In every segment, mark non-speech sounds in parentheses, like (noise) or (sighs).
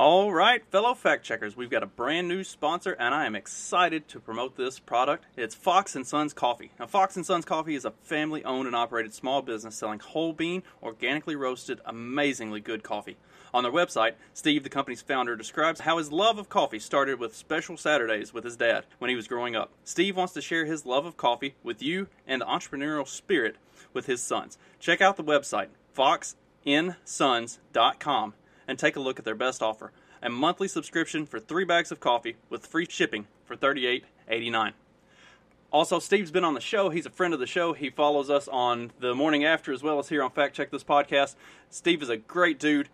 All right, fellow fact checkers, we've got a brand new sponsor, and I am excited to promote this product. It's Fox and Sons Coffee. Now, Fox and Sons Coffee is a family-owned and operated small business selling whole bean, organically roasted, amazingly good coffee. On their website, Steve, the company's founder, describes how his love of coffee started with special Saturdays with his dad when he was growing up. Steve wants to share his love of coffee with you and the entrepreneurial spirit with his sons. Check out the website, foxinsons.com and take a look at their best offer a monthly subscription for three bags of coffee with free shipping for $38.89. Also, Steve's been on the show. He's a friend of the show. He follows us on the morning after as well as here on Fact Check This Podcast. Steve is a great dude,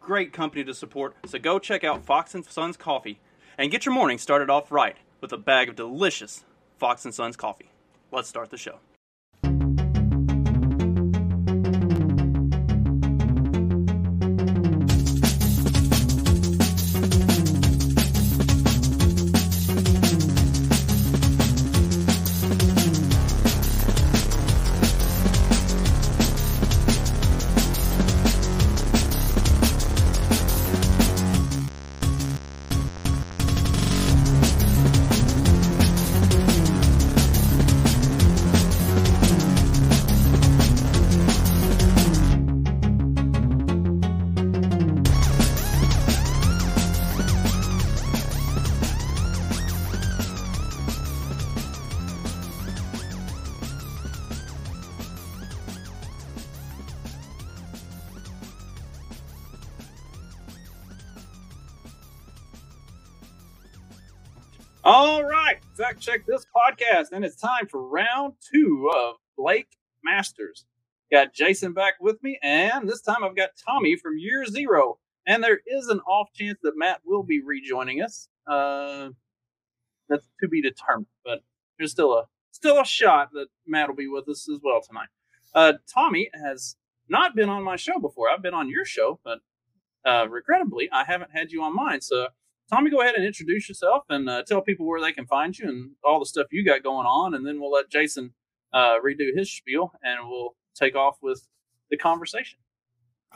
great company to support. So go check out Fox and Sons Coffee and get your morning started off right with a bag of delicious Fox and Sons coffee. Let's start the show. Podcast, and it's time for round two of Blake Masters. Got Jason back with me, and this time I've got Tommy from Year Zero. And there is an off chance that Matt will be rejoining us. Uh, that's to be determined, but there's still a still a shot that Matt will be with us as well tonight. Uh, Tommy has not been on my show before. I've been on your show, but uh, regrettably, I haven't had you on mine. So Tommy, go ahead and introduce yourself and uh, tell people where they can find you and all the stuff you got going on, and then we'll let Jason uh, redo his spiel, and we'll take off with the conversation.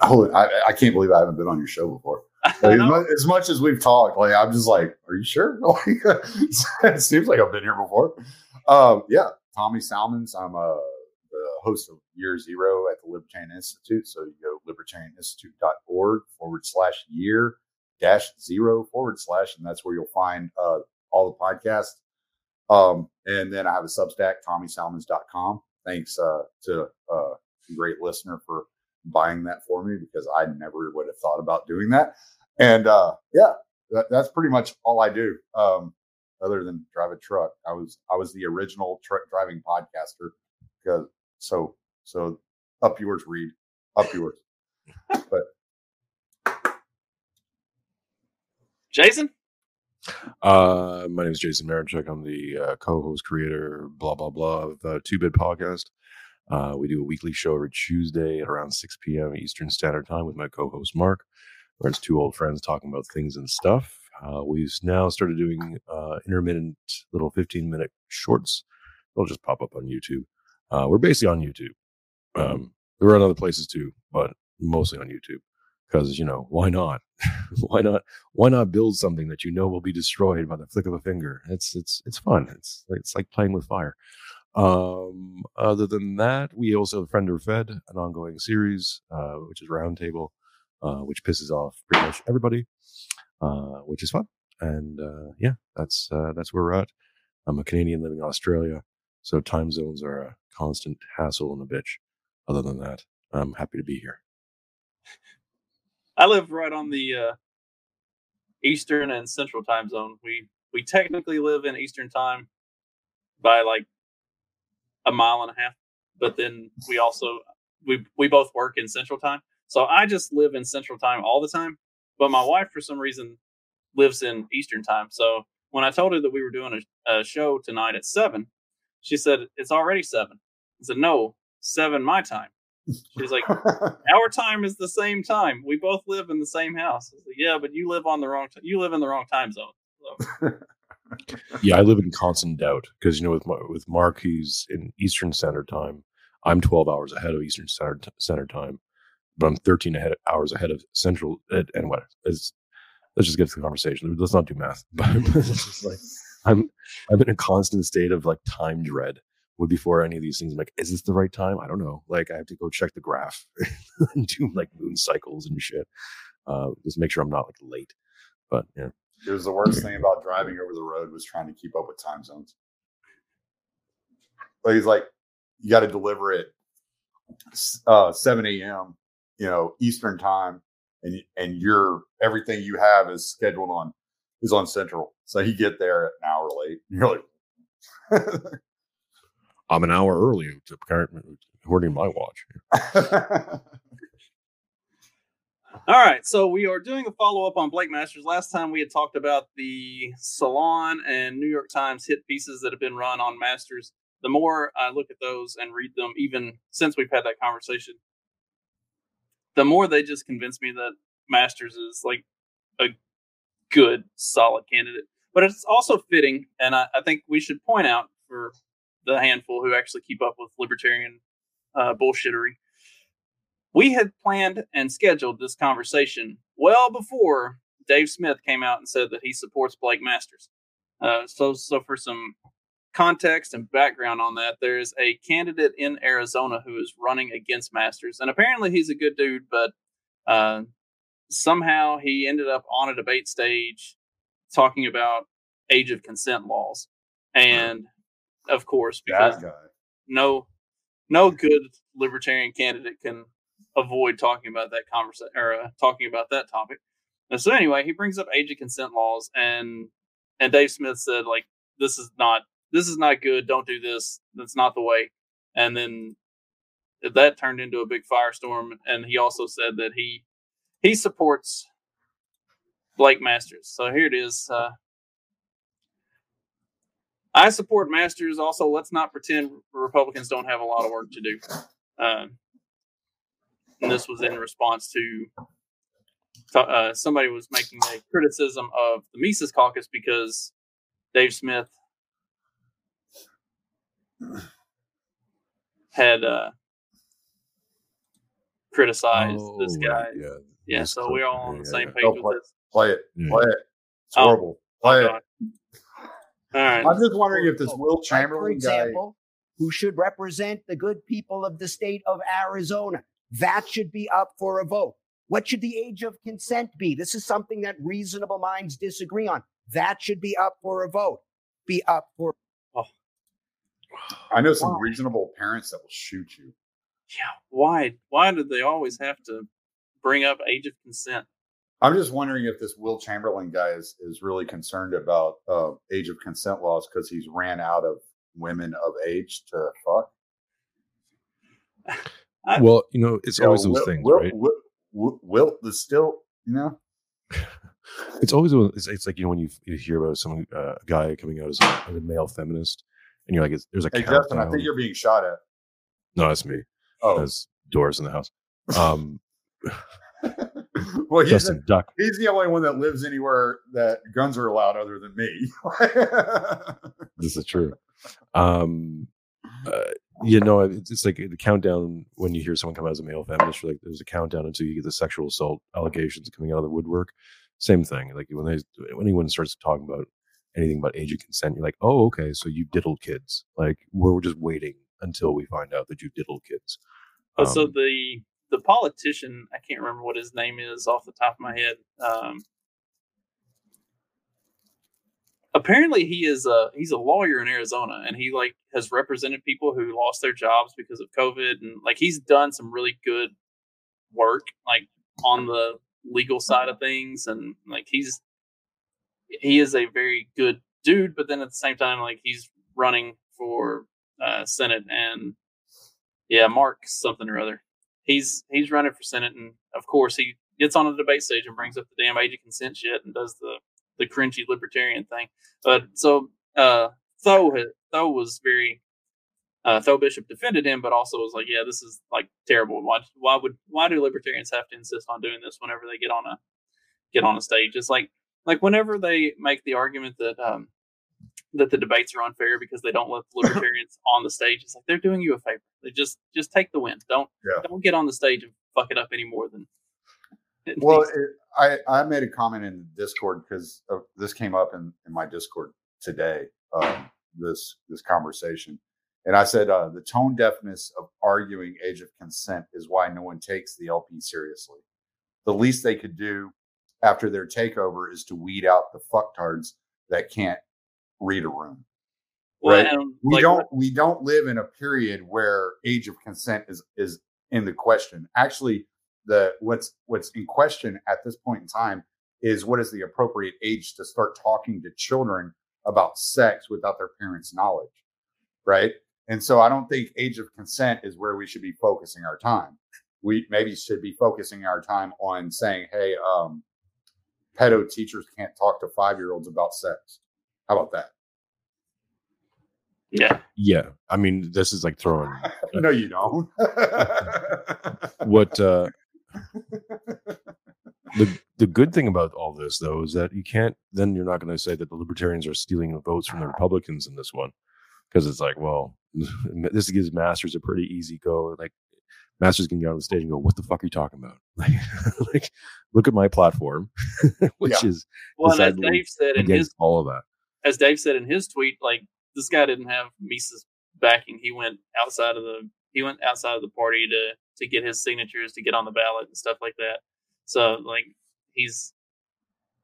Oh, I, I can't believe I haven't been on your show before. (laughs) Like, as, much, as, much, as we've talked, like I'm just like, are you sure? (laughs) it seems like I've been here before. Um, yeah, Tommy Salmons. I'm uh, the host of Year Zero at the Libertarian Institute. So you go libertarianinstitute.org forward slash year dash zero forward slash, and that's where you'll find uh, all the podcasts. Um, and then I have a Substack, TommySalmons.com. Thanks uh, to uh, a great listener for buying that for me because I never would have thought about doing that. And uh, yeah, that, that's pretty much all I do. Um, other than drive a truck, I was I was the original truck driving podcaster. Because so so up yours, Reed, up yours. (laughs) but Jason? Uh, my name is Jason Marichek. I'm the uh, co-host, creator, blah blah blah of the Two Bit Podcast. Uh, we do a weekly show every Tuesday at around 6 p.m. Eastern Standard Time with my co-host Mark, where it's two old friends talking about things and stuff. Uh, we've now started doing uh, intermittent little 15 minute shorts. They'll just pop up on YouTube. Uh, we're basically on YouTube. Um, we're on other places too, but mostly on YouTube because you know why not? (laughs) Why not why not build something that you know will be destroyed by the flick of a finger? It's it's it's fun. It's it's like playing with fire. Um other than that we also have friend or fed an ongoing series uh which is roundtable uh which pisses off pretty much everybody uh which is fun. And uh yeah that's uh that's where we're at. I'm a canadian living in australia so time zones are a constant hassle and a bitch. Other than that i'm happy to be here I live right on the uh, Eastern and Central time zone. We we technically live in Eastern time by like a mile and a half, but then we also we we both work in Central time. So I just live in Central time all the time. But my wife, for some reason, lives in Eastern time. So when I told her that we were doing a, a show tonight at seven, she said it's already seven. I said no, seven my time. She's like, (laughs) our time is the same time. We both live in the same house. Like, yeah, but you live on the wrong. T- you live in the wrong time zone. So. (laughs) yeah, I live in constant doubt because you know with with Mark, he's in Eastern Standard Time. I'm 12 hours ahead of Eastern Standard Standard Time, but I'm 13 ahead, hours ahead of Central. And what is let's just get to the conversation. Let's not do math. (laughs) But it's just like I'm I'm in a constant state of like time dread. Would before any of these things, I'm like, is this the right time? I don't know. Like I have to go check the graph (laughs) and do like moon cycles and shit. Uh, just make sure I'm not like late. But yeah, It was the worst thing about driving over the road was trying to keep up with time zones. Like he's like, you got to deliver it uh, 7 a.m. You know Eastern time, and and your everything you have is scheduled on is on Central. So you get there an hour late. And you're like, (laughs) I'm an hour early to according to my watch. All right, so we are doing a follow up on Blake Masters. Last time we had talked about the Salon and New York Times hit pieces that have been run on Masters. The more I look at those and read them, even since we've had that conversation, the more they just convince me that Masters is like a good, solid candidate. But it's also fitting, and I, I think we should point out for the handful who actually keep up with libertarian uh, bullshittery. We had planned and scheduled this conversation well before Dave Smith came out and said that he supports Blake Masters. Uh, so, so for some context and background on that, there's a candidate in Arizona who is running against Masters, and apparently he's a good dude, but uh, somehow he ended up on a debate stage talking about age of consent laws, and of course, because no no good libertarian candidate can avoid talking about that conversation or uh, talking about that topic. And so anyway, he brings up age of consent laws, and and Dave Smith said like this is not this is not good. Don't do this. That's not the way. And then that turned into a big firestorm. And he also said that he he supports Blake Masters. So here it is. Uh, I support Masters. Also, let's not pretend Republicans don't have a lot of work to do. Uh, and this was in response to uh, somebody was making a criticism of the Mises Caucus because Dave Smith had uh, criticized oh, this guy. Yeah, yeah. So we're all on the same page with play, this. Play it. Play it. It's oh, horrible. Play it. All right. I'm just wondering if this Will Chamberlain for example, guy, who should represent the good people of the state of Arizona, that should be up for a vote. What should the age of consent be? This is something that reasonable minds disagree on. That should be up for a vote. Be up for. Oh. I know some why? reasonable parents that will shoot you. Yeah. Why? Why do they always have to bring up age of consent? I'm just wondering if this Will Chamberlain guy is, is really concerned about uh, age of consent laws because he's ran out of women of age to fuck. I, well, you know, it's always know, those things, Will, right? Will, Will, Will is still, you know. (laughs) it's always it's, it's, like you know when you, you hear about some uh, guy coming out as a, as a, male feminist, and you're like, there's a hey Justin, I think you're being shot at. No, that's me. Oh, there's doors in the house. Um, (laughs) (laughs) well, he's Justin, the, duck. He's the only one that lives anywhere that guns are allowed, other than me. (laughs) this is true. Um, uh, you know, it's, it's, like the countdown when you hear someone come out as a male feminist. Like there's a countdown until you get the sexual assault allegations coming out of the woodwork. Same thing. Like when they when anyone starts talking about anything about age of consent, you're like, oh, okay, so you diddled kids. Like we're just waiting until we find out that you diddled kids. Um, so the the politician, I can't remember what his name is off the top of my head. Um, apparently he is a he's a lawyer in Arizona and he like has represented people who lost their jobs because of COVID and like he's done some really good work like on the legal side of things and like he's he is a very good dude but then at the same time like he's running for uh senate and yeah mark something or other he's he's running for senate and of course he gets on a debate stage and brings up the damn age of consent shit and does the the cringy libertarian thing. But so uh, Tho Tho was very uh, Tho Bishop defended him, but also was like, yeah, this is like terrible. Why why would why do libertarians have to insist on doing this whenever they get on a get on a stage? It's like like whenever they make the argument that um, that the debates are unfair because they don't let the (laughs) libertarians on the stage. It's like they're doing you a favor. They just just take the win. Don't yeah. don't get on the stage and fuck it up any more than (laughs) well, it, I I made a comment in the Discord because this came up in, in my Discord today. Um, this this conversation, and I said uh, the tone deafness of arguing age of consent is why no one takes the LP seriously. The least they could do after their takeover is to weed out the fucktards that can't read a room. Right? Well, we like, don't we don't live in a period where age of consent is is in the question. Actually, the what's what's in question at this point in time is what is the appropriate age to start talking to children about sex without their parents' knowledge, right? And so I don't think age of consent is where we should be focusing our time. We maybe should be focusing our time on saying, hey, um, pedo teachers can't talk to five year olds about sex. How about that? Yeah. Yeah. I mean, this is like throwing. (laughs) no, you don't. (laughs) what uh, the the good thing about all this though is that you can't then you're not going to say that the libertarians are stealing the votes from the republicans in this one because it's like well (laughs) this gives masters a pretty easy go like masters can get on the stage and go what the fuck are you talking about like, like look at my platform which yeah. is well as dave said in his all of that as dave said in his tweet like this guy didn't have Mises backing he went outside of the he went outside of the party to to get his signatures to get on the ballot and stuff like that. So like he's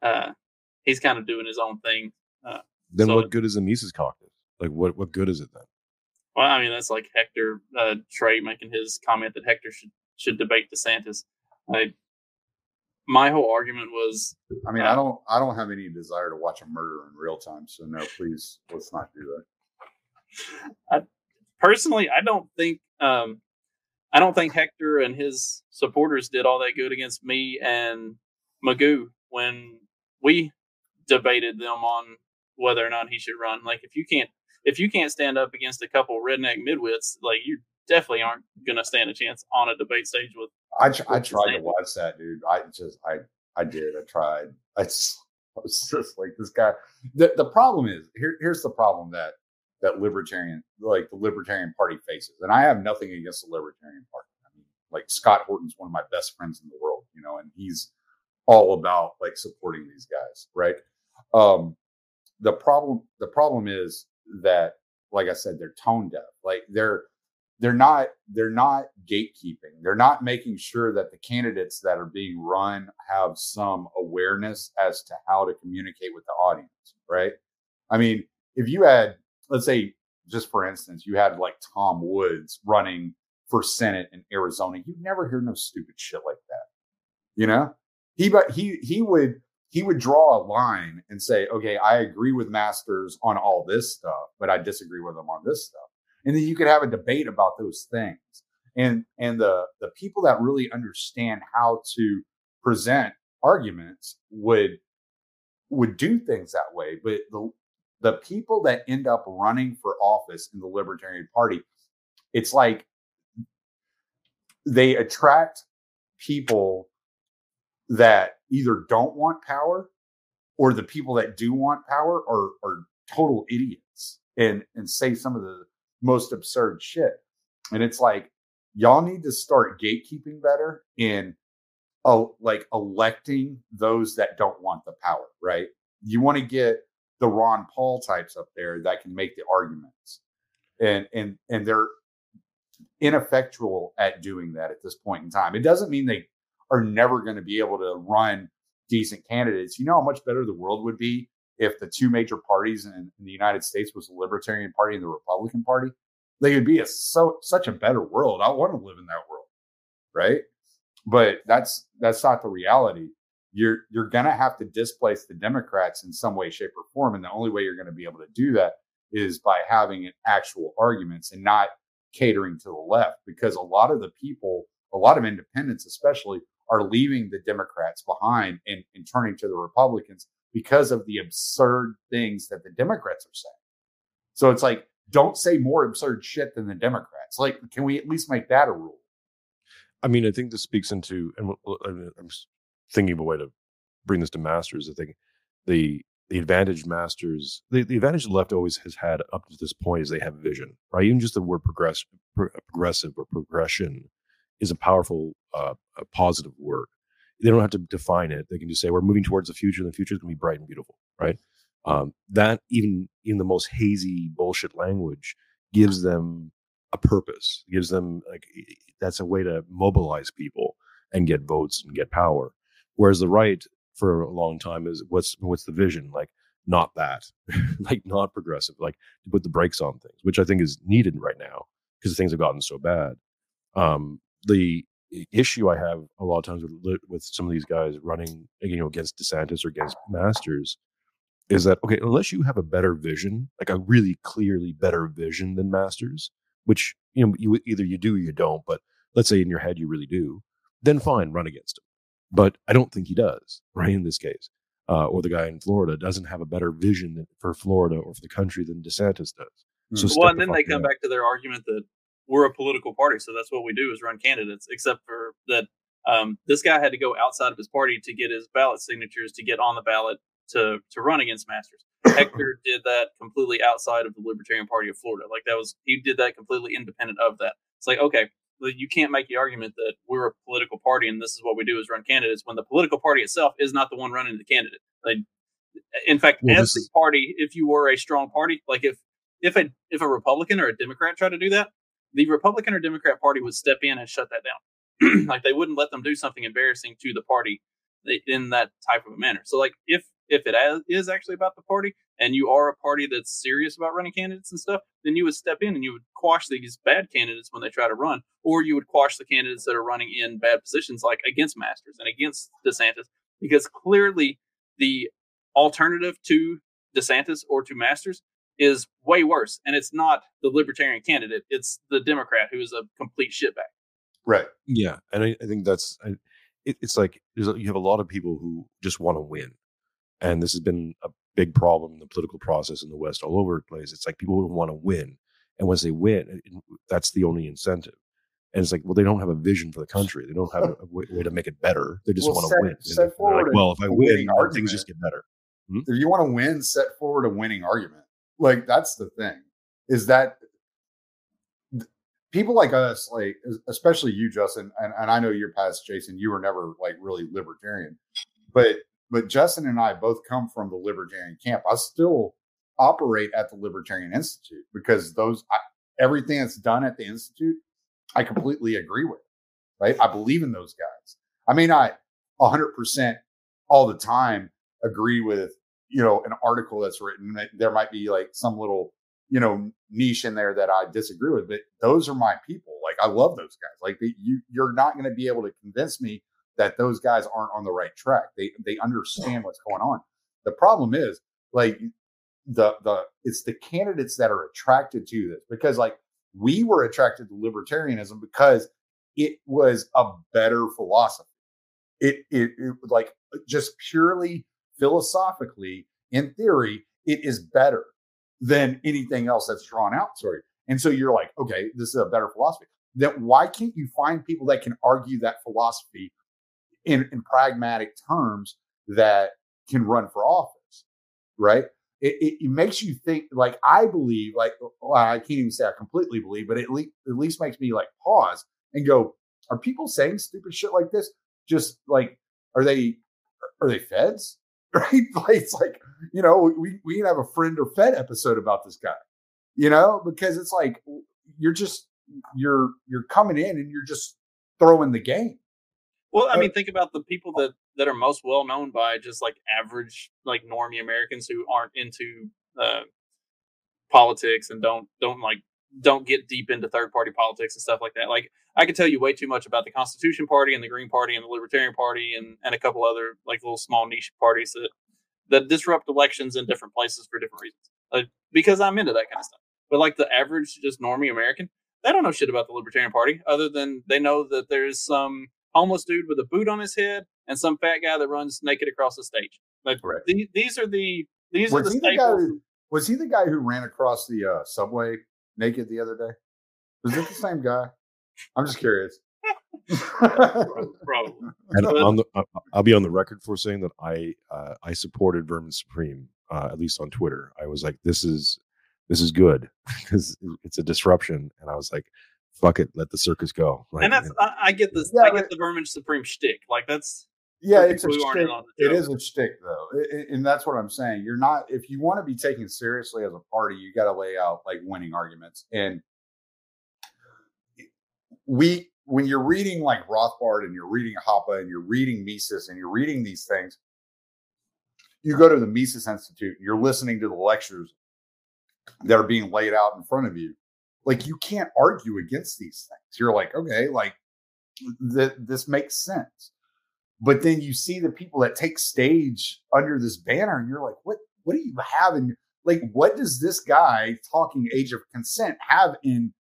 uh he's kind of doing his own thing. Uh, then so what good is a Mises caucus? Like what what good is it then? Well, I mean that's like Hector uh, Trey making his comment that Hector should should debate DeSantis. I my whole argument was I mean, uh, I don't I don't have any desire to watch a murder in real time, so no, please let's not do that. I, personally, I don't think um, I don't think Hector and his supporters did all that good against me and Magoo when we debated them on whether or not he should run. Like if you can't if you can't stand up against a couple redneck midwits, like you definitely aren't gonna stand a chance on a debate stage with. I, tr- I tried to watch that, dude. I just I I did. I tried. (laughs) I just, I was just like this guy. The the problem is here. Here's the problem that that libertarian, like the Libertarian Party faces. And I have nothing against the Libertarian Party. I mean, like Scott Horton's one of my best friends in the world, you know, and he's all about like supporting these guys, right? Um, the problem, the problem is that, like I said, they're tone deaf. Like they're they're not they're not gatekeeping. They're not making sure that the candidates that are being run have some awareness as to how to communicate with the audience, right? I mean, if you had let's say just for instance, you had like Tom Woods running for Senate in Arizona, you'd never hear no stupid shit like that. You know, he but he he would he would draw a line and say, okay, I agree with Masters on all this stuff, but I disagree with him on this stuff, and then you could have a debate about those things. And and the the people that really understand how to present arguments would would do things that way. But the the people that end up running for office in the Libertarian Party, it's like they attract people that either don't want power or the people that do want power are, are total idiots and, and say some of the most absurd shit. And it's like, y'all need to start gatekeeping better in uh, like electing those that don't want the power, right? You want to get the Ron Paul types up there that can make the arguments, and and and they're ineffectual at doing that at this point in time. It doesn't mean they are never going to be able to run decent candidates. You know how much better the world would be if the two major parties in, in the United States was the Libertarian Party and the Republican Party. They would be a so such a better world. I want to live in that world, right? But that's that's not the reality you're you're to have to displace the Democrats in some way, shape, or form, and the only way you're to be able to do that is by having actual arguments and not catering to the left, because a lot of the people, a lot of independents, especially, are leaving the Democrats behind and, and turning to the Republicans because of the absurd things that the Democrats are saying. So it's like, don't say more absurd shit than the Democrats. Like, can we at least make that a rule? I mean, I think this speaks into, and I'm thinking of a way to bring this to masters. I think the the advantage masters, the, the advantage the left always has had up to this point is they have vision, right? Even just the word progress, pro- progressive or progression is a powerful, uh, a positive word. They don't have to define it. They can just say we're moving towards the future, and the future is going to be bright and beautiful, right? Um, that even in the most hazy bullshit language gives them a purpose, gives them like that's a way to mobilize people and get votes and get power. Whereas the right for a long time is what's what's the vision like not that (laughs) like not progressive like to put the brakes on things which i think is needed right now because things have gotten so bad um the issue i have a lot of times with with some of these guys running you know against desantis or against masters is that okay unless you have a better vision like a really clearly better vision than masters which you know you either you do or you don't but let's say in your head you really do then fine run against him but I don't think he does, right? In this case, uh, or the guy in Florida doesn't have a better vision for Florida or for the country than DeSantis does. So well, and then they come back to their argument that we're a political party, so that's what we do is run candidates. Except for that, um, this guy had to go outside of his party to get his ballot signatures to get on the ballot to to run against Masters. (coughs) Hector did that completely outside of the Libertarian Party of Florida. Like that was he did that completely independent of that. It's like okay, you can't make the argument that we're a political party and this is what we do is run candidates when the political party itself is not the one running the candidate. Like, in fact, well, as the party, if you were a strong party, like if if a if a Republican or a Democrat tried to do that, the Republican or Democrat party would step in and shut that down. (clears throat) like they wouldn't let them do something embarrassing to the party in that type of a manner. So like if if it is actually about the party and you are a party that's serious about running candidates and stuff, then you would step in and you would quash these bad candidates when they try to run, or you would quash the candidates that are running in bad positions, like against Masters and against DeSantis, because clearly the alternative to DeSantis or to Masters is way worse. And it's not the libertarian candidate, it's the Democrat who is a complete shitbag. Right. Yeah. And I, I think that's, I, it, it's like you have a lot of people who just want to win and this has been a big problem in the political process in the West all over the place. It's like people who want to win. And once they win, that's the only incentive. And it's like, well, they don't have a vision for the country. They don't have a, way, way, to make it better. They just well, want to win. Set like, well, if I win, things just get better. Hmm? If you want to win, set forward a winning argument. Like that's the thing. Is that people like us, like especially you, Justin, and, and I know you're past Jason. You were never like really libertarian, but but Justin and I both come from the libertarian camp. I still operate at the Libertarian Institute because those I, everything that's done at the institute, I completely agree with. Right, I believe in those guys. I may not 100 percent all the time agree with you know an article that's written. There might be like some little you know niche in there that I disagree with, but those are my people. Like I love those guys. Like you, you're not going to be able to convince me that those guys aren't on the right track. They they understand what's going on. The problem is like the the it's the candidates that are attracted to this because like we were attracted to libertarianism because it was a better philosophy. It it, it like just purely philosophically in theory it is better than anything else that's drawn out. Sorry. And so you're like, okay, this is a better philosophy. Then why can't you find people that can argue that philosophy in, in pragmatic terms that can run for office, right? It, it, it, makes you think like I believe, like uh, well, I can't even say I completely believe, but it le- at least makes me like pause and go, are people saying stupid shit like this? Just like, are they are they feds? Right? (laughs) Like, it's like, you know, we, we can have a friend or fed episode about this guy, you know, because it's like you're just you're you're coming in and you're just throwing the game. Well, I mean, think about the people that that are most well known by just like average, like normie Americans who aren't into uh, politics and don't don't like don't get deep into third party politics and stuff like that. Like I could tell you way too much about the Constitution Party and the Green Party and the Libertarian Party and and a couple other like little small niche parties that that disrupt elections in different places for different reasons. Like, because I'm into that kind of stuff. But like the average just normie American, they don't know shit about the Libertarian Party other than they know that there's some homeless dude with a boot on his head and some fat guy that runs naked across the stage. Like right. the, these are the these was are the staples. The who, was he the guy who ran across the uh, subway naked the other day? Was it the same guy? I'm just curious. Probably. And on the, I'll be on the record for saying that I uh, I supported Vermin Supreme uh, at least on Twitter. I was like, this is this is good (laughs) because it's a disruption, and I was like, fuck it, let the circus go. Like, and that's I, I, get this. Yeah, I get the Vermin Supreme shtick. Like that's Yeah, it's a people who aren't shtick. in on the It is a shtick, though, and that's what I'm saying. You're not if you want to be taken seriously as a party, you got to lay out like winning arguments. And we, when you're reading like Rothbard and you're reading Hoppe and you're reading Mises and you're reading these things, you go to the Mises Institute and you're listening to the lectures that are being laid out in front of you. Like you can't argue against these things. You're like, okay, like th- this makes sense but then you see the people that take stage under this banner and you're like what what do you have in like what does this guy talking age of consent have in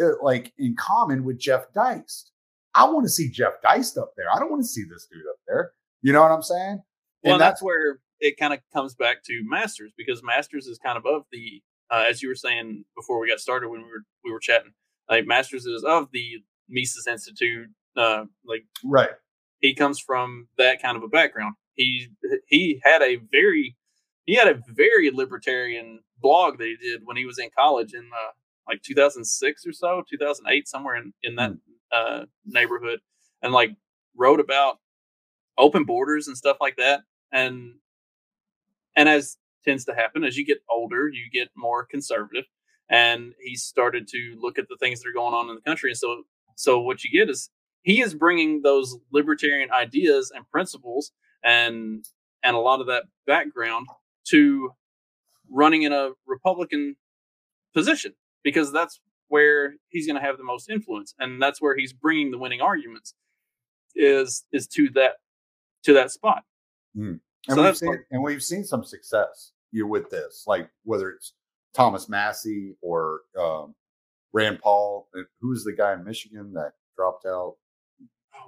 uh, like in common with jeff deist? I want to see jeff deist up there. I don't want to see this dude up there. You know what i'm saying? Well, and that's where it kind of comes back to Masters because Masters is kind of of the, uh, as you were saying before we got started when we were we were chatting, like Masters is of the Mises Institute. Uh, like right he comes from that kind of a background. He he had a very he had a very libertarian blog that he did when he was in college in uh, like 2006 or so, 2008, somewhere in in that uh, neighborhood, and like wrote about open borders and stuff like that. And and as tends to happen, as you get older, you get more conservative. And he started to look at the things that are going on in the country, and so so what you get is he is bringing those libertarian ideas and principles and and a lot of that background to running in a republican position because that's where he's going to have the most influence and that's where he's bringing the winning arguments is is to that to that spot. And So we've seen and we've seen some success you with this like whether it's thomas massie or um, rand paul who's the guy in michigan that dropped out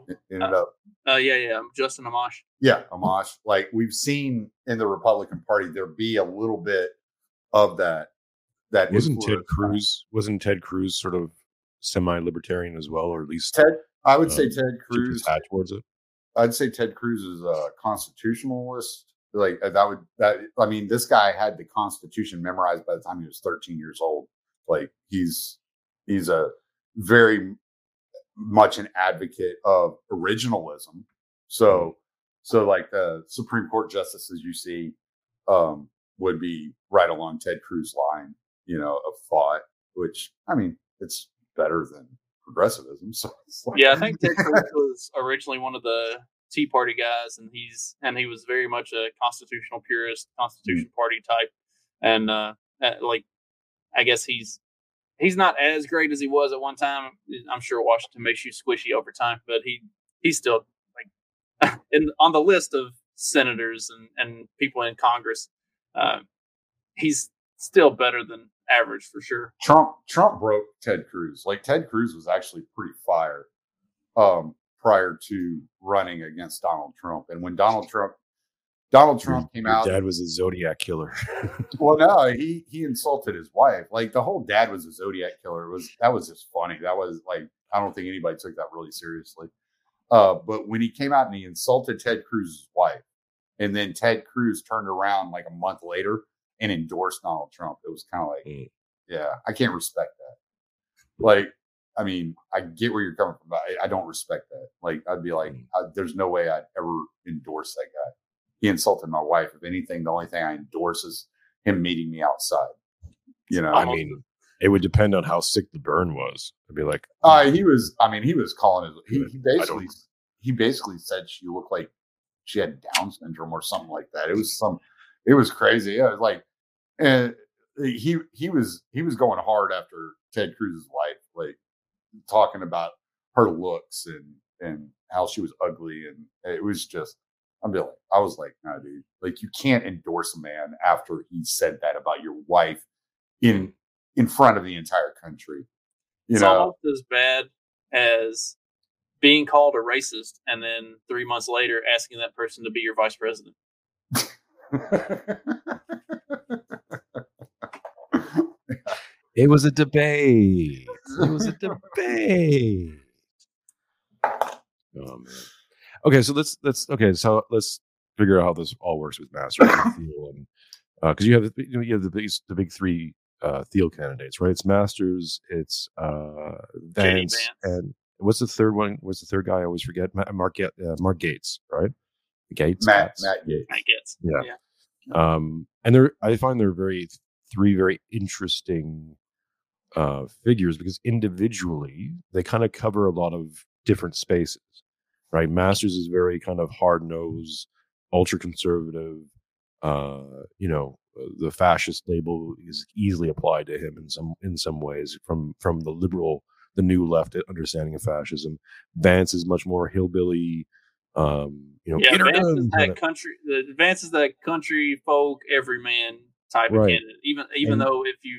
It ended up uh yeah yeah I'm justin amash Yeah, Amash. Like we've seen in the Republican Party, there be a little bit of that. That Wasn't Ted influence. Cruz? Wasn't Ted Cruz sort of semi-libertarian as well, or at least Ted, I would say Um, Ted Cruz. towards it? I'd say Ted Cruz is a constitutionalist. Like uh, that would that. I mean, this guy had the Constitution memorized by the time he was 13 years old. Like he's he's a very much an advocate of originalism. So so like the Supreme Court justices you see um, would be right along Ted Cruz line, you know, of thought. Which I mean, it's better than progressivism. (laughs) So it's like- Yeah, I think Ted Cruz was originally one of the Tea Party guys, and he's and he was very much a constitutional purist, Constitution Party type, and uh, like I guess he's he's not as great as he was at one time. I'm sure Washington makes you squishy over time, but he he's still like (laughs) in on the list of senators and and people in Congress. Uh, he's still better than average for sure. Trump Trump broke Ted Cruz. Like Ted Cruz was actually pretty fire um, prior to running against Donald Trump. And when Donald Trump Donald Trump came Your out, dad was a Zodiac killer. (laughs) well, no, he he insulted his wife. Like the whole dad was a Zodiac killer was that was just funny. That was like I don't think anybody took that really seriously. Uh, but when he came out and he insulted Ted Cruz's wife, and then Ted Cruz turned around like a month later and endorsed Donald Trump, it was kind of like, Mm. yeah, I can't respect that. Like, I mean, I get where you're coming from, but I, I don't respect that. Like, I'd be like, Mm. I, there's no way I'd ever endorse that guy. He insulted my wife. If anything, the only thing I endorse is him meeting me outside. You know, I mean, it would depend on how sick the burn was. I'd be like, Uh, he was. I mean, he was calling it. He, he basically, he basically said she looked like she had Down syndrome or something like that. It was some. It was crazy. Yeah, it was like, and he he was he was going hard after Ted Cruz's wife, like talking about her looks and and how she was ugly, and it was just. I'm be like, I was like, no, dude, like you can't endorse a man after he said that about your wife in in front of the entire country. You it's know, almost as bad as being called a racist and then three months later asking that person to be your vice president. (laughs) it was a debate. It was a debate. (laughs) Oh man. Okay, so let's let's okay, so let's figure out how this all works with Master and (coughs) because you have the, you, know, you have the big the big three uh, Thiel candidates, right? It's Masters, it's uh, Vance, and what's the third one? What's the third guy? I always forget. Mark uh, Mark Gaetz, right? Gaetz. Matt Gaetz. Matt Gaetz. I guess. Yeah. yeah. um and they're i find they're very three very interesting uh figures because individually they kind of cover a lot of different spaces right masters is very kind of hard nosed ultra conservative uh you know uh, the fascist label is easily applied to him in some in some ways from from the liberal the new left understanding of fascism vance is much more hillbilly um you know Yeah, Vance is that country. The Vance is that country folk everyman type of candidate. Even even And- though if you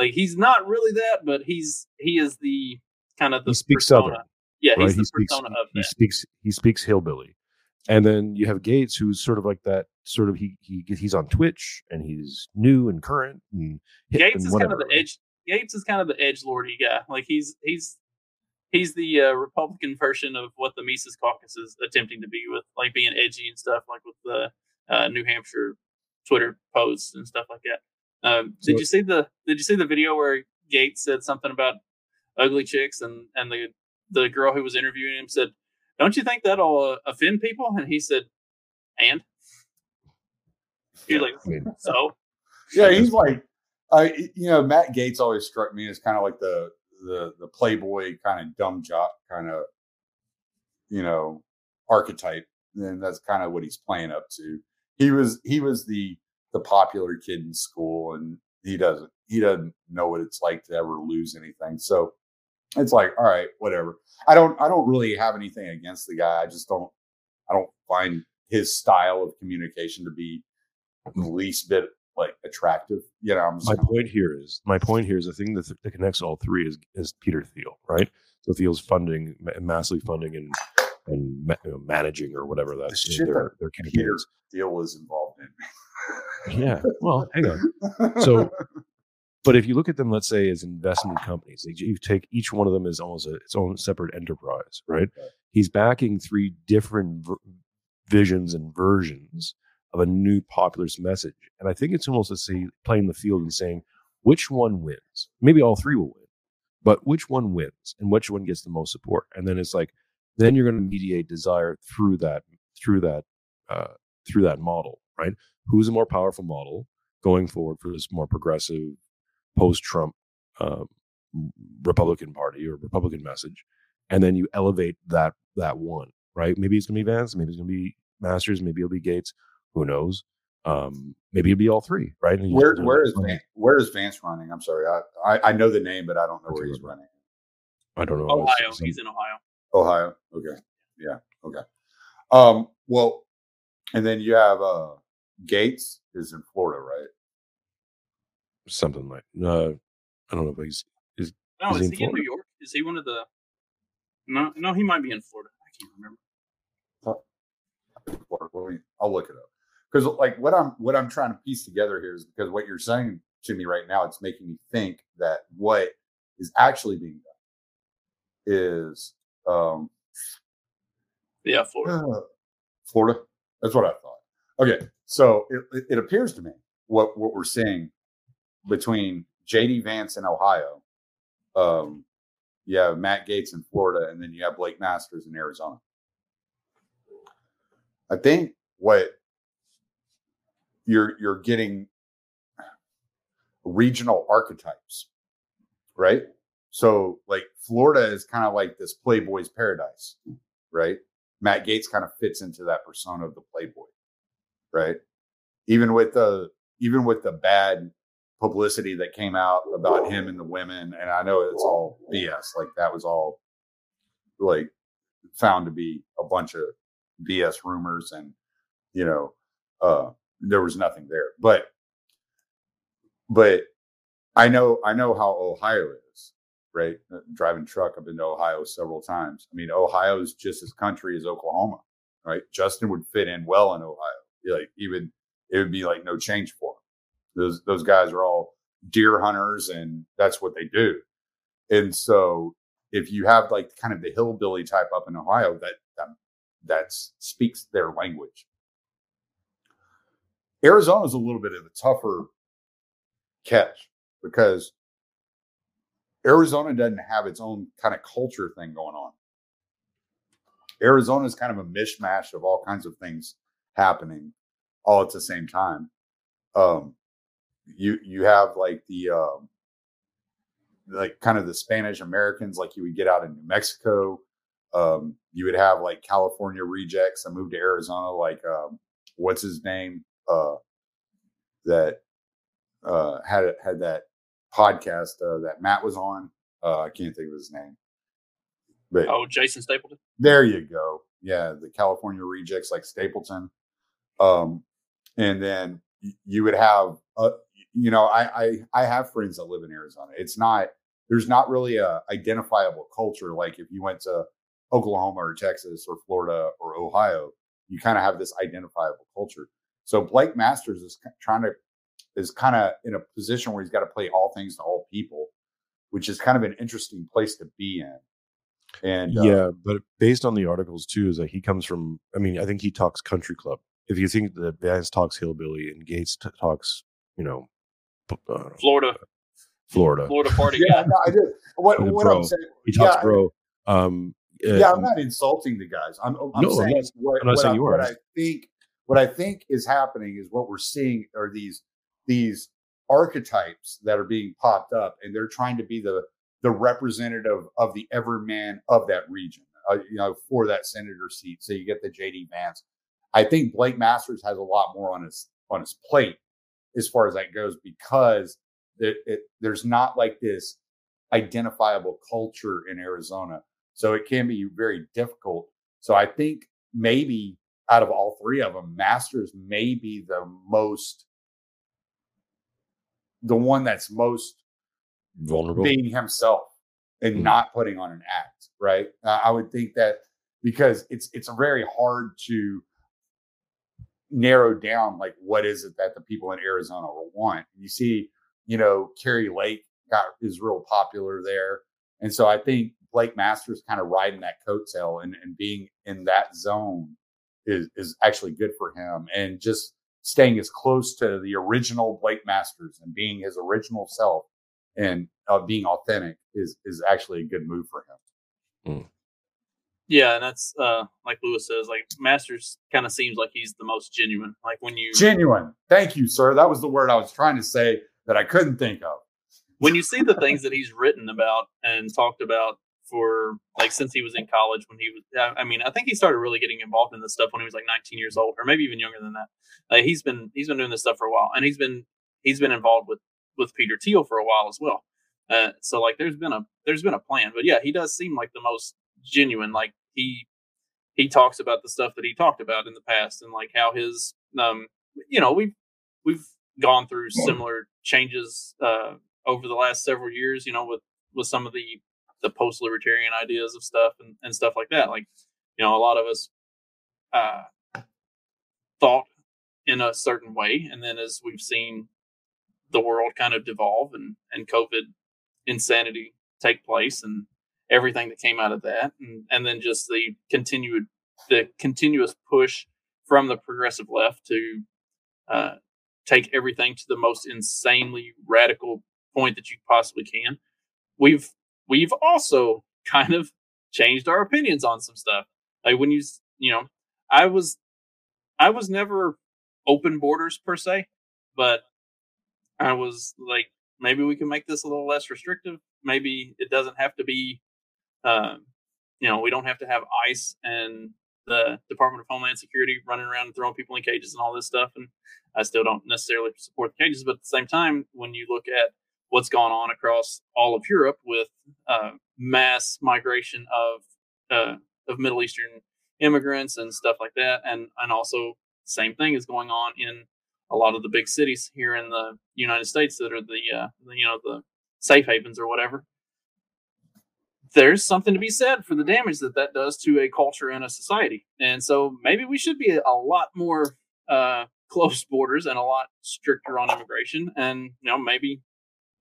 like, he's not really that, but he's he is the kind of the He speaks persona. Southern, Yeah, right? he's He speaks persona of he speaks he speaks hillbilly, and then you have Gaetz, who's sort of like that. Sort of he he he's on Twitch and he's new and current and Gaetz and is whatever. kind of the edge. Gaetz is kind of the edge lordy guy. Like he's he's he's the uh, Republican version of what the Mises Caucus is attempting to be with, like being edgy and stuff, like with the uh, New Hampshire Twitter posts and stuff like that. Um, So- did you see the Did you see the video where Gaetz said something about ugly chicks and and the the girl who was interviewing him said, "Don't you think that'll uh, offend people?" And he said, "And." He's like, I mean, so Yeah, he's like, I you know, Matt Gaetz always struck me as kind of like the the the playboy kind of dumb jock kind of, you know, archetype. And that's kind of what he's playing up to. He was he was the the popular kid in school, and he doesn't he doesn't know what it's like to ever lose anything. So it's like, all right, whatever. I don't I don't really have anything against the guy. I just don't I don't find his style of communication to be the least bit like attractive. You know, I'm my point here is my point here is the thing that, that connects all three is is Peter Thiel, right? So Thiel's funding, ma- massively funding and and ma- you know, managing or whatever that The shit their, their Peter campaigns. Thiel was involved in. Yeah. Well, hang on. (laughs) So, but if you look at them, let's say as investment companies, like you take each one of them as almost a, its own separate enterprise, right? He's backing three different visions and versions of a new populist message, and I think it's almost to see playing the field and saying which one wins. Maybe all three will win, but which one wins and which one gets the most support, and then it's like then you're going to mediate desire through that through that uh, through that model, right? Who's a more powerful model going forward for this more progressive post-Trump um, Republican Party or Republican message, and then you elevate that that one, right? Maybe it's going to be Vance, maybe it's going to be Masters, maybe it'll be Gaetz. Who knows? Um, maybe it'll be all three, right? Where where is Vance, where is Vance running? I'm sorry, I, I I know the name, but I don't know where he's running. I don't know. Ohio, Some- he's in Ohio. Ohio. Okay. Yeah. Okay. Um. Well, and then you have uh Gaetz is in Florida, right? Something like. Uh, I don't know if he's. No, Is is, he in he in New York? Is he one of the? No, no, he might be in Florida. I can't remember. Florida. Let me- I'll look it up because like what I'm what I'm trying to piece together here is because what you're saying to me right now, it's making me think that what is actually being done is um Yeah, Florida. Uh, Florida. That's what I thought. Okay, so it, it, it appears to me what what we're seeing between JD Vance in Ohio, um, you have Matt Gaetz in Florida, and then you have Blake Masters in Arizona. I think what you're you're getting regional archetypes, right? So like Florida is kind of like this Playboy's paradise, right? Matt Gaetz kind of fits into that persona of the Playboy, right? Even with the even with the bad publicity that came out about him and the women, and I know it's all BS. Like that was all like found to be a bunch of BS rumors, and you know, uh, there was nothing there. But but I know I know how Ohio is, right? Uh, Driving truck, I've been to Ohio several times. I mean, Ohio is just as country as Oklahoma, right? Justin would fit in well in Ohio. Like even it would be like no change for him. Those those guys are all deer hunters, and that's what they do. And so, if you have like kind of the hillbilly type up in Ohio, that that that speaks their language. Arizona is a little bit of a tougher catch because Arizona doesn't have its own kind of culture thing going on. Arizona is kind of a mishmash of all kinds of things happening all at the same time. Um, you you have like the um, like kind of the Spanish Americans, like you would get out in New Mexico. Um, you would have like California rejects that moved to Arizona, like um, what's his name uh, that uh, had had that podcast uh, that Matt was on. Uh, I can't think of his name. But oh, Jason Stapleton. There you go. Yeah, the California rejects like Stapleton. Um, and then you would have, uh, you know, I, I I have friends that live in Arizona. It's not there's not really a identifiable culture like if you went to Oklahoma or Texas or Florida or Ohio, you kind of have this identifiable culture. So Blake Masters is trying to is kind of in a position where he's got to play all things to all people, which is kind of an interesting place to be in. And uh, yeah, but based on the articles too, is that he comes from. I mean, I think he talks country club. If you think that Vance talks hillbilly and Gaetz t- talks, you know, uh, Florida, Florida, Florida party. (laughs) yeah, no, I did. What, what bro. I'm saying, he talks yeah, bro. Um, uh, yeah, I'm not insulting the guys. I'm, I'm no, saying I'm not, what, I'm not saying I, what I think. What I think is happening is what we're seeing are these these archetypes that are being popped up, and they're trying to be the the representative of the everyman of that region, uh, you know, for that senator seat. So you get the JD Vance. I think Blake Masters has a lot more on his on his plate as far as that goes because it, it, there's not like this identifiable culture in Arizona, so it can be very difficult. So I think maybe out of all three of them, Masters may be the most the one that's most vulnerable being himself and mm. not putting on an act right uh, i would think that because it's it's very hard to narrow down like what is it that the people in arizona want you see you know Kari Lake got is real popular there and so i think blake masters kind of riding that coattail and, and being in that zone is is actually good for him and just staying as close to the original Blake Masters and being his original self and uh, being authentic is is actually a good move for him. Mm. Yeah, and that's uh, like Lewis says, like Masters kind of seems like he's the most genuine. Like when you genuine. Thank you, sir. That was the word I was trying to say that I couldn't think of. When you see the things that he's written about and talked about for like since he was in college when he was I mean I think he started really getting involved in this stuff when he was like 19 years old or maybe even younger than that. Uh, he's been he's been doing this stuff for a while and he's been he's been involved with with Peter Thiel for a while as well. Uh, so like there's been a there's been a plan, but yeah, he does seem like the most genuine. Like he he talks about the stuff that he talked about in the past and like how his um you know we've we've gone through similar changes uh over the last several years you know with with some of the the post libertarian ideas of stuff and, and stuff like that. Like, you know, a lot of us uh, thought in a certain way. And then as we've seen the world kind of devolve and, and COVID insanity take place and everything that came out of that. And, and then just the continued, the continuous push from the progressive left to uh, take everything to the most insanely radical point that you possibly can. We've we've also (laughs) kind of changed our opinions on some stuff. Like when you, you know, I was, I was never open borders per se, but I was like, maybe we can make this a little less restrictive. Maybe it doesn't have to be, uh, you know, we don't have to have ICE and the Department of Homeland Security running around and throwing people in cages and all this stuff. And I still don't necessarily support the cages, but at the same time, when you look at what's gone on across all of Europe with uh, mass migration of uh, of Middle Eastern immigrants and stuff like that, and and also same thing is going on in a lot of the big cities here in the United States that are the, uh, the you know the safe havens or whatever. There's something to be said for the damage that that does to a culture and a society, and so maybe we should be a lot more uh, (laughs) close borders and a lot stricter on immigration, and you know maybe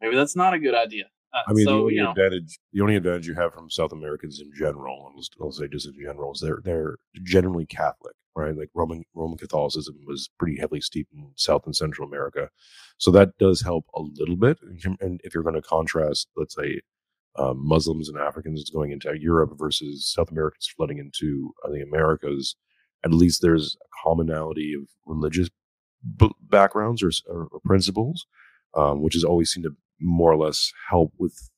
maybe that's not a good idea. Uh, I mean, so, the only you know, advantage the only advantage you have from South Americans in general, I'll, I'll say just in general, is they're they're generally Catholic, right? Like Roman Roman Catholicism was pretty heavily steeped in South and Central America, so that does help a little bit. And if you're going to contrast, let's say, um, Muslims and Africans going into Europe versus South Americans flooding into uh, the Americas, at least there's a commonality of religious b- backgrounds or, or, or principles, um, which has always seemed to more or less help with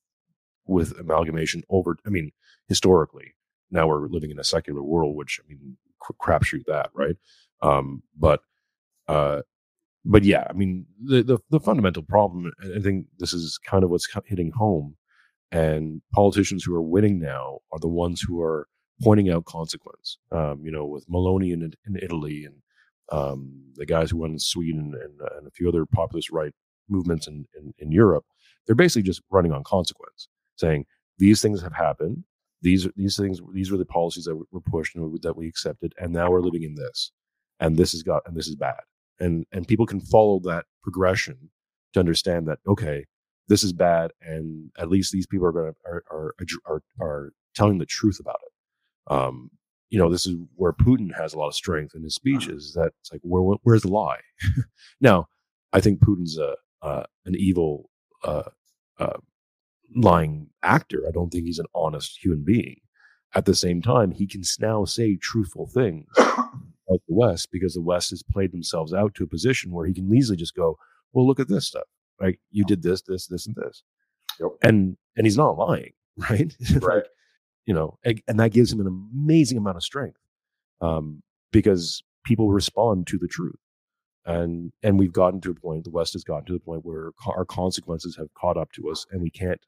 with amalgamation over. I mean, historically, now we're living in a secular world, which I mean, crapshoot that, right? Um, but uh, but yeah, I mean, the, the, the fundamental problem. I think this is kind of what's hitting home, and politicians who are winning now are the ones who are pointing out consequence. Um, you know, with Meloni in, in Italy and um, the guys who won in Sweden and, and a few other populist right movements in, in, in Europe, they're basically just running on consequence, saying these things have happened. These these things these were the policies that were pushed and that we accepted, and now we're living in this, and this is got and this is bad, and and people can follow that progression to understand that okay, this is bad, and at least these people are going to are, are are are telling the truth about it. Um, you know, this is where Putin has a lot of strength in his speeches. That it's like, where, where's the lie? (laughs) now, I think Putin's a uh, an evil, uh, uh, lying actor. I don't think he's an honest human being. At the same time, he can now say truthful things (coughs) like the West because the West has played themselves out to a position where he can easily just go, "Well, look at this stuff. Right? You did this, this, this, and this," Yep. and and he's not lying, (laughs) right? (laughs) Right. like, you know, and, and that gives him an amazing amount of strength um, because people respond to the truth. And and we've gotten to a point. The West has gotten to the point where co- our consequences have caught up to us, and we can't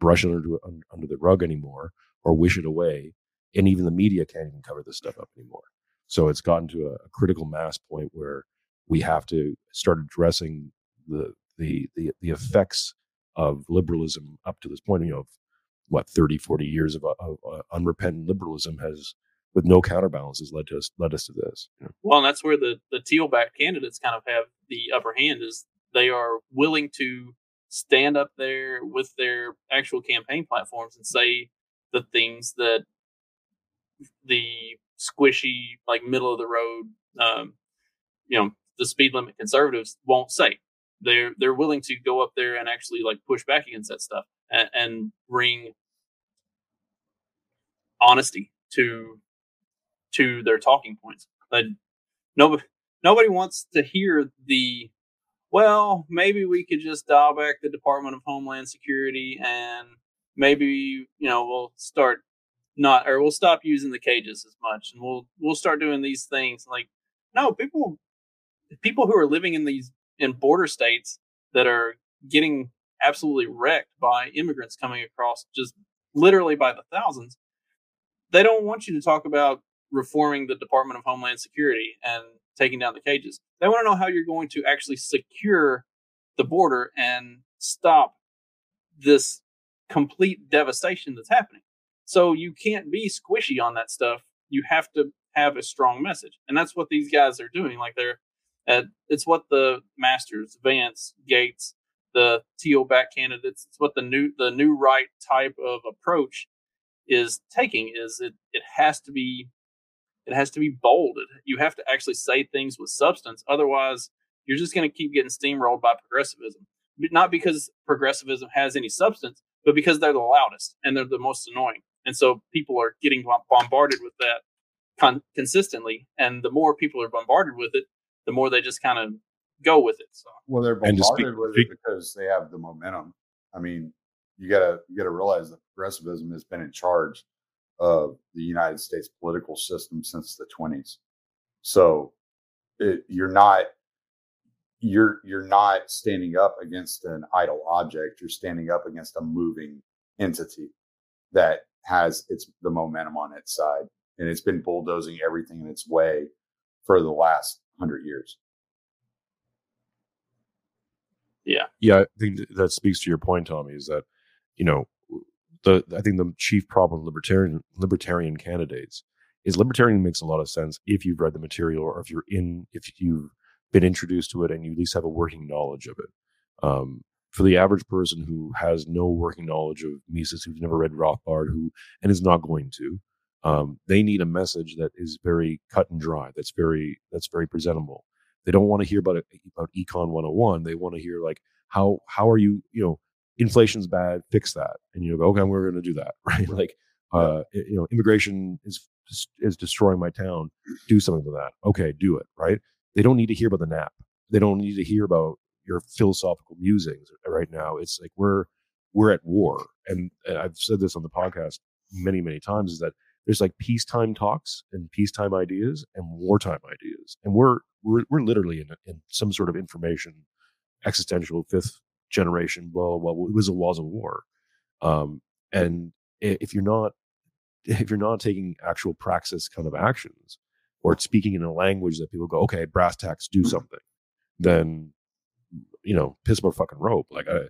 brush it under under the rug anymore or wish it away. And even the media can't even cover this stuff up anymore. So it's gotten to a, a critical mass point where we have to start addressing the the the, the effects of liberalism up to this point. You know, what 30 40 years of, of uh, unrepentant liberalism has with no counterbalances led to us led us to this you know? well and that's where the the Thiel back candidates kind of have the upper hand is they are willing to stand up there with their actual campaign platforms and say the things that the squishy like middle of the road um, you know the speed limit conservatives won't say they're they're willing to go up there and actually like push back against that stuff and, and bring honesty to to their talking points. But nobody nobody wants to hear the well, maybe we could just dial back the Department of Homeland Security and maybe you know we'll start not or we'll stop using the cages as much and we'll we'll start doing these things like no people people who are living in these in border states that are getting absolutely wrecked by immigrants coming across just literally by the thousands they don't want you to talk about reforming the Department of Homeland Security and taking down the cages. They want to know how you're going to actually secure the border and stop this complete devastation that's happening. So you can't be squishy on that stuff. You have to have a strong message. And that's what these guys are doing. Like they're it's what the masters, Vance, Gaetz, the Thiel back candidates, it's what the new the new right type of approach is taking is it it has to be it has to be bolded. You have to actually say things with substance. Otherwise, you're just going to keep getting steamrolled by progressivism. Not because progressivism has any substance, but because they're the loudest and they're the most annoying. And so people are getting bombarded with that con- consistently. And the more people are bombarded with it, the more they just kind of go with it. So. Well, they're bombarded speak, with it because they have the momentum. I mean, you gotta you gotta realize that progressivism has been in charge of the United States political system since the 20s. So it, you're not you're you're not standing up against an idle object. You're standing up against a moving entity that has its the momentum on its side, and it's been bulldozing everything in its way for the last hundred years. Yeah, yeah, I think that speaks to your point, Tommy. Is that you know the I think the chief problem libertarian libertarian candidates is libertarian makes a lot of sense if you've read the material or if you're in if you've been introduced to it and you at least have a working knowledge of it. Um, for the average person who has no working knowledge of Mises, who's never read Rothbard, who and is not going to, um, they need a message that is very cut and dry. That's very that's very presentable. They don't want to hear about it, about Econ 101. They want to hear like how how are you you know inflation's bad, fix that. And you go, okay, we're going to do that, (laughs) right? Like, uh, you know, immigration is is destroying my town. Do something with that. Okay, do it. Right? They don't need to hear about the nap. They don't need to hear about your philosophical musings right now. It's like we're we're at war, and, and I've said this on the podcast many many times is that there's like peacetime talks and peacetime ideas and wartime ideas, and we're we're we're literally in, in some sort of information existential fifth generation. Well, well, it was the laws of war, um, and if you're not if you're not taking actual praxis kind of actions or speaking in a language that people go, okay, brass tacks, do something, then you know, piss about fucking rope. Like I,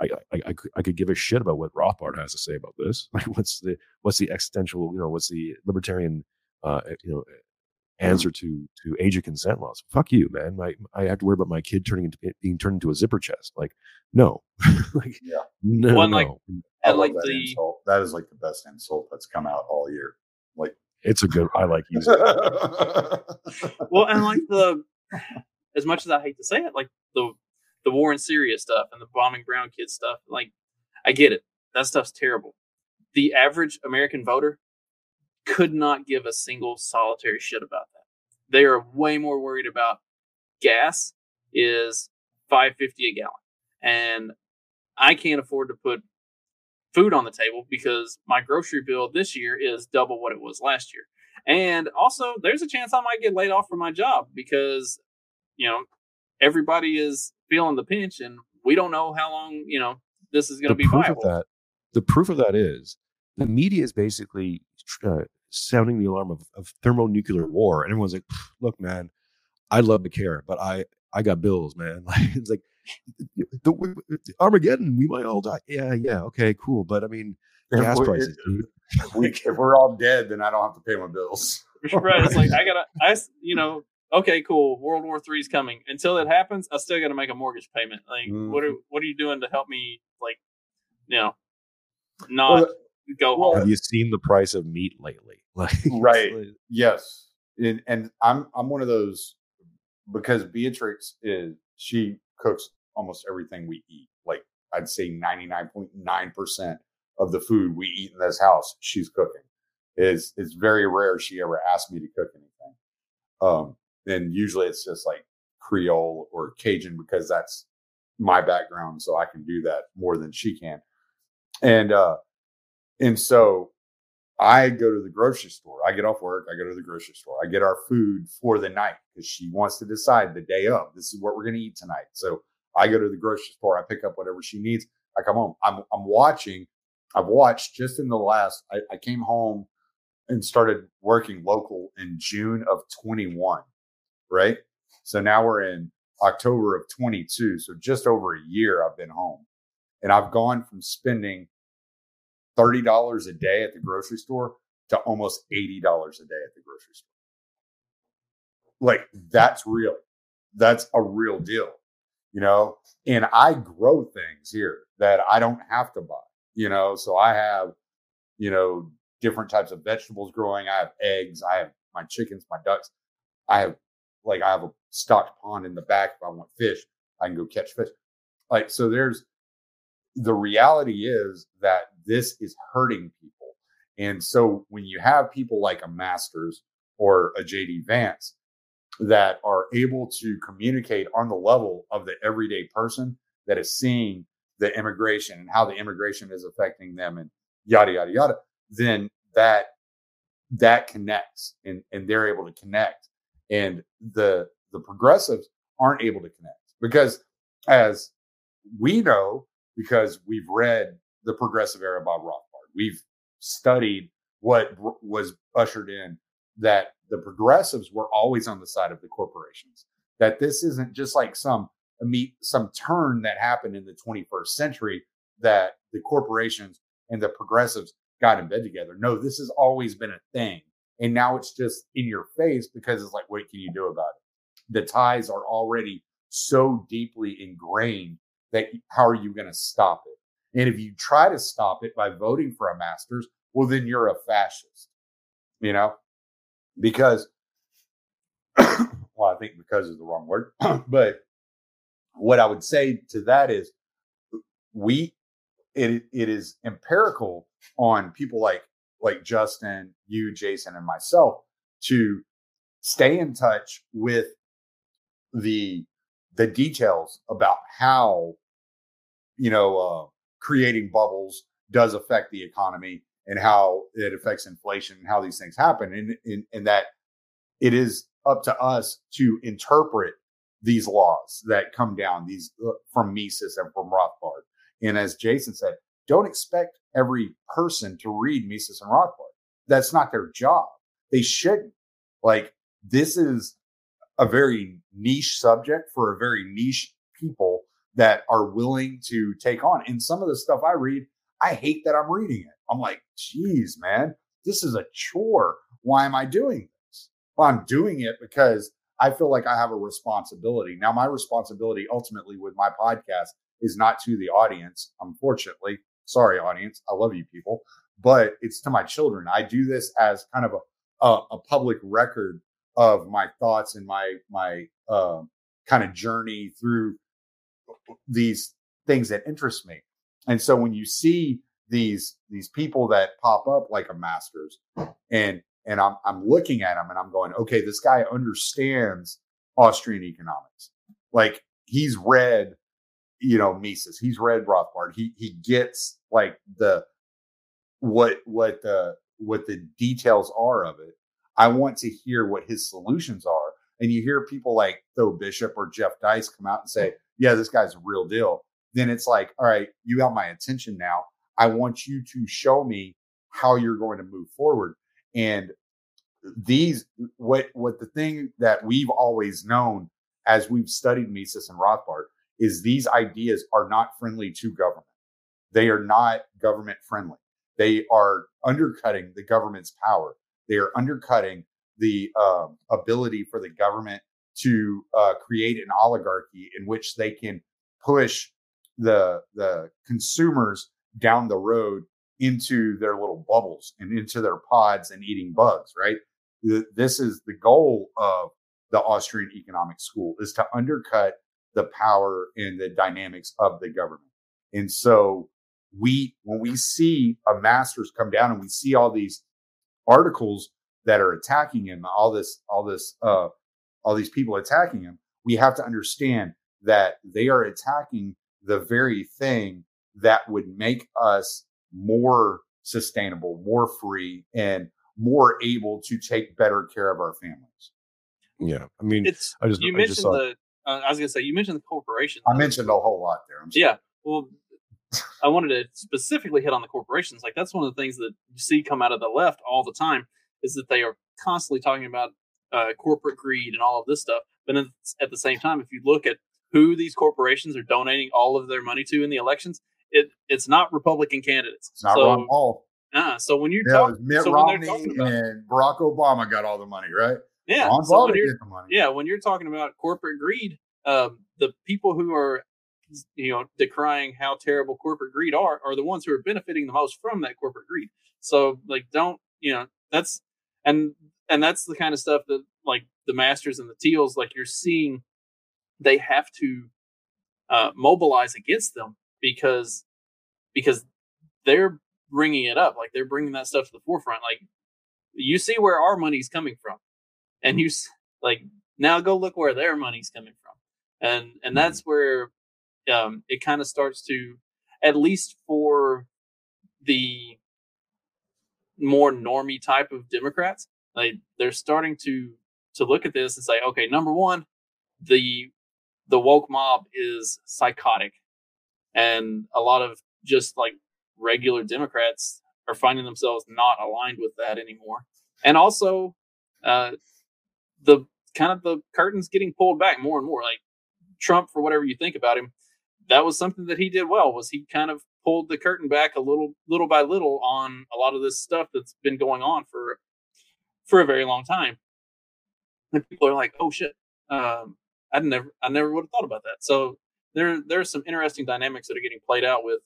I, I, I, I could give a shit about what Rothbard has to say about this. (laughs) Like, what's the what's the existential, you know, what's the libertarian, uh, eh, you know, eh, hmm. answer to to age of consent laws? Fuck you, man. My, I have to worry about my kid turning into eh, being turned into a zipper chest. Like, no, (laughs) like, Yeah. no, Well, no. like- I And like that the insult. That is like the best insult that's come out all year. Like, it's a good. I like (laughs) using. it. well, and like the (sighs) as much as I hate to say it, like the the war in Syria stuff and the bombing brown kids stuff, like I get it. That stuff's terrible. The average American voter could not give a single solitary shit about that. They are way more worried about gas is five fifty a gallon, and I can't afford to put food on the table because my grocery bill this year is double what it was last year. And also, there's a chance I might get laid off from my job because, you know, everybody is feeling the pinch and we don't know how long, you know, this is going to the be proof viable. of that the proof of that is the media is basically uh, sounding the alarm of, of thermonuclear war and everyone's like look man i'd love to care but i i got bills man (laughs) like it's like the, the armageddon we might all die yeah yeah okay cool but i mean if gas we- prices dude. if, we, if we're all dead, then I don't have to pay my bills. right. It's like, I got to, I you know, okay, cool. World War Three is coming. Until it happens, I still got to make a mortgage payment. Like, what are, what are you doing to help me, like, you know, not Well, go well, home? have you seen the price of meat lately (laughs) like Right. like- Yes, and, and I'm I'm one of those because Beatrix is she cooks almost everything we eat. Like I'd say 99.9 percent of the food we eat in this house, she's cooking. Is it's very rare she ever asks me to cook anything. Um, and usually it's just like Creole or Cajun because that's my background, so I can do that more than she can. And uh, and so I go to the grocery store. I get off work. I go to the grocery store. I get our food for the night because she wants to decide the day of. This is what we're going to eat tonight. So I go to the grocery store. I pick up whatever she needs. I come home. I'm I'm watching. I've watched just in the last. I, I came home and started working local in June of 21. Right. So now we're in October of 22. So just over a year I've been home, and I've gone from spending thirty dollars a day at the grocery store to almost eighty dollars a day at the grocery store. Like that's real. That's a real deal, you know. And I grow things here that I don't have to buy, you know. So I have, you know, different types of vegetables growing. I have eggs. I have my chickens, my ducks. I have like I have a stocked pond in the back. If I want fish, I can go catch fish. Like so, there's the reality is that this is hurting people. And so when you have people like a Masters or a JD Vance that are able to communicate on the level of the everyday person that is seeing the immigration and how the immigration is affecting them and yada yada yada, then that that connects and, and they're able to connect. And the the progressives aren't able to connect because as we know because we've read the progressive era Bob Rothbard. We've studied what was ushered in that the progressives were always on the side of the corporations. That this isn't just like some meet some turn that happened in the 21st century that the corporations and the progressives got in bed together. No, this has always been a thing. And now it's just in your face because it's like, what can you do about it? The ties are already so deeply ingrained that how are you going to stop it? And if you try to stop it by voting for a master's, well, then you're a fascist, you know, because, (coughs) well, I think because is the wrong word, (coughs) but what I would say to that is we, it, it is empirical on people like like Justin, you, Jason, and myself to stay in touch with the the details about how you know uh, creating bubbles does affect the economy and how it affects inflation and how these things happen and, and, that it is up to us to interpret these laws that come down these uh, from Mises and from Rothbard. And as Jason said, don't expect every person to read Mises and Rothbard. That's not their job. They shouldn't. Like this is a very niche subject for a very niche people that are willing to take on. And some of the stuff I read, I hate that I'm reading it. I'm like, geez, man, this is a chore. Why am I doing this? Well, I'm doing it because I feel like I have a responsibility. Now, my responsibility ultimately with my podcast is not to the audience, unfortunately. Sorry, audience. I love you people, but it's to my children. I do this as kind of a, a, a public record of my thoughts and my, my, uh, kind of journey through these things that interest me. And so when you see these these people that pop up like a masters and and I'm I'm looking at them and I'm going, okay, this guy understands Austrian economics. Like he's read, you know, Mises, he's read Rothbard. He he gets like the what what the what the details are of it. I want to hear what his solutions are. And you hear people like Tho Bishop or Jeff Deist come out and say, mm-hmm. yeah, this guy's a real deal. Then it's like, all right, you got my attention now. I want you to show me how you're going to move forward. And these, what, what the thing that we've always known as we've studied Mises and Rothbard is these ideas are not friendly to government. They are not government friendly. They are undercutting the government's power. They are undercutting the um, ability for the government to uh, create an oligarchy in which they can push the the consumers down the road into their little bubbles and into their pods and eating bugs, right? This is the goal of the Austrian Economic School is to undercut the power and the dynamics of the government. And so we, when we see a master's come down and we see all these articles that are attacking him, all this, all this, uh, all these people attacking him, we have to understand that they are attacking the very thing that would make us more sustainable, more free, and more able to take better care of our families. Yeah, I mean, it's I just you I mentioned just saw, the. Uh, I was gonna say you mentioned the corporations. I mentioned a whole lot there. I'm sorry. Yeah, well, I wanted to specifically hit on the corporations. Like that's one of the things that you see come out of the left all the time is that they are constantly talking about uh, corporate greed and all of this stuff. But at the same time, if you look at who these corporations are donating all of their money to in the elections, it it's not Republican candidates. It's not so, Ron Paul. Uh, so when you Yeah, it talk, was Mitt so Romney talking about- and Barack Obama got all the money, right? Yeah, so when you're, get the money. yeah, when you're talking about corporate greed, um, the people who are you know decrying how terrible corporate greed are are the ones who are benefiting the most from that corporate greed. So like, don't you know that's and and that's the kind of stuff that like the masters and the Thiels like you're seeing they have to uh, mobilize against them because because they're bringing it up like they're bringing that stuff to the forefront like you see where our money's coming from and you like now go look where their money's coming from. And and that's where um it kind of starts to at least for the more normie type of democrats like they're starting to to look at this and say okay number one the the woke mob is psychotic. And a lot of just like regular democrats are finding themselves not aligned with that anymore. And also uh the kind of the curtains getting pulled back more and more like trump for whatever you think about him that was something that he did well was he kind of pulled the curtain back a little little by little on a lot of this stuff that's been going on for for a very long time. And people are like oh shit um i never i never would have thought about that. So there there's some interesting dynamics that are getting played out with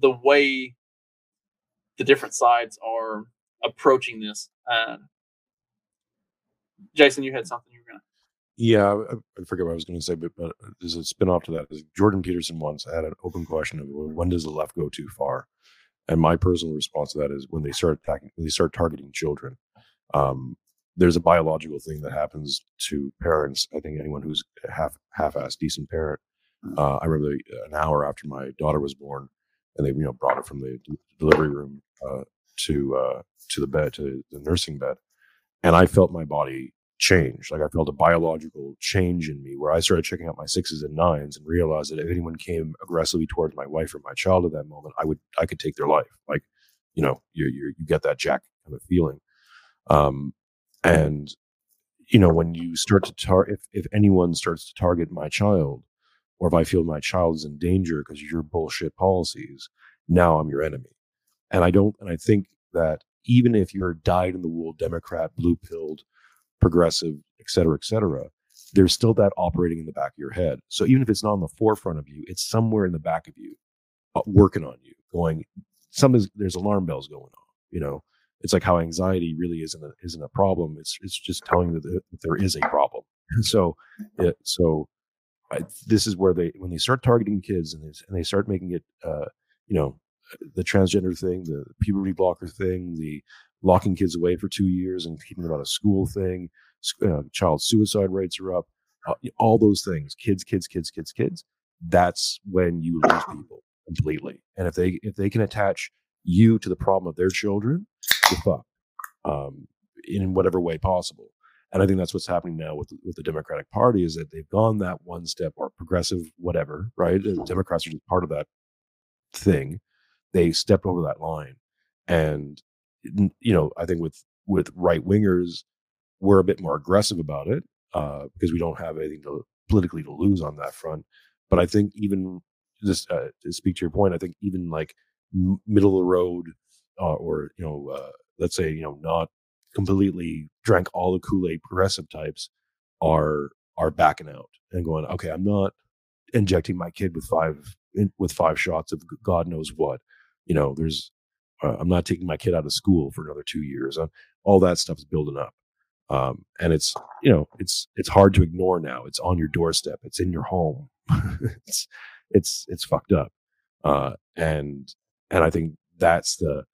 the way the different sides are approaching this uh jason you had something you were gonna yeah, I, I forget what I was going to say, but, but there's a spin off to that. Jordan Peterson once had an open question of when does the left go too far, And my personal response to that is when they start attacking, when they start targeting children. Um, there's a biological thing that happens to parents. I think anyone who's half half-assed decent parent. Mm. Uh, I remember an hour after my daughter was born, and they you know brought her from the delivery room uh, to uh, to the bed to the nursing bed, and I felt my body change. Like I felt a biological change in me where I started checking out my sixes and nines and realized that if anyone came aggressively towards my wife or my child at that moment, I would I could take their life. Like you know you you you get that jack kind of feeling. Um, and you know when you start to tar if, if anyone starts to target my child or if i feel my child is in danger because of your bullshit policies now i'm your enemy and i don't and i think that even if you're a dyed in the wool democrat blue pilled progressive et cetera et cetera there's still that operating in the back of your head so even if it's not on the forefront of you it's somewhere in the back of you uh, working on you going something's there's alarm bells going on you know it's like how anxiety really isn't a, isn't a problem. It's it's just telling you that there is a problem. (laughs) so, it, so I, this is where they when they start targeting kids and they, and they start making it, uh, you know, the transgender thing, the puberty blocker thing, the locking kids away for two years and keeping them out of school thing, uh, child suicide rates are up, uh, all those things, kids, kids, kids, kids, kids. That's when you lose people completely. And if they if they can attach you to the problem of their children, you're fucked um, in whatever way possible. And I think that's what's happening now with with the Democratic Party is that they've gone that one step or progressive whatever, right? The Democrats are just part of that thing. They stepped over that line, and you know, I think with with right wingers, we're a bit more aggressive about it uh, because we don't have anything to politically to lose on that front. But I think even just uh, to speak to your point, I think even like middle of the road uh, or you know, uh, let's say you know, not completely drank all the Kool Aid progressive types are are backing out and going, okay, I'm not injecting my kid with five with five shots of God knows what. You know, there's uh, I'm not taking my kid out of school for another two years. Uh, all that stuff is building up, um, and it's you know it's it's hard to ignore now. It's on your doorstep. It's in your home. (laughs) it's it's it's fucked up, uh, and and I think that's the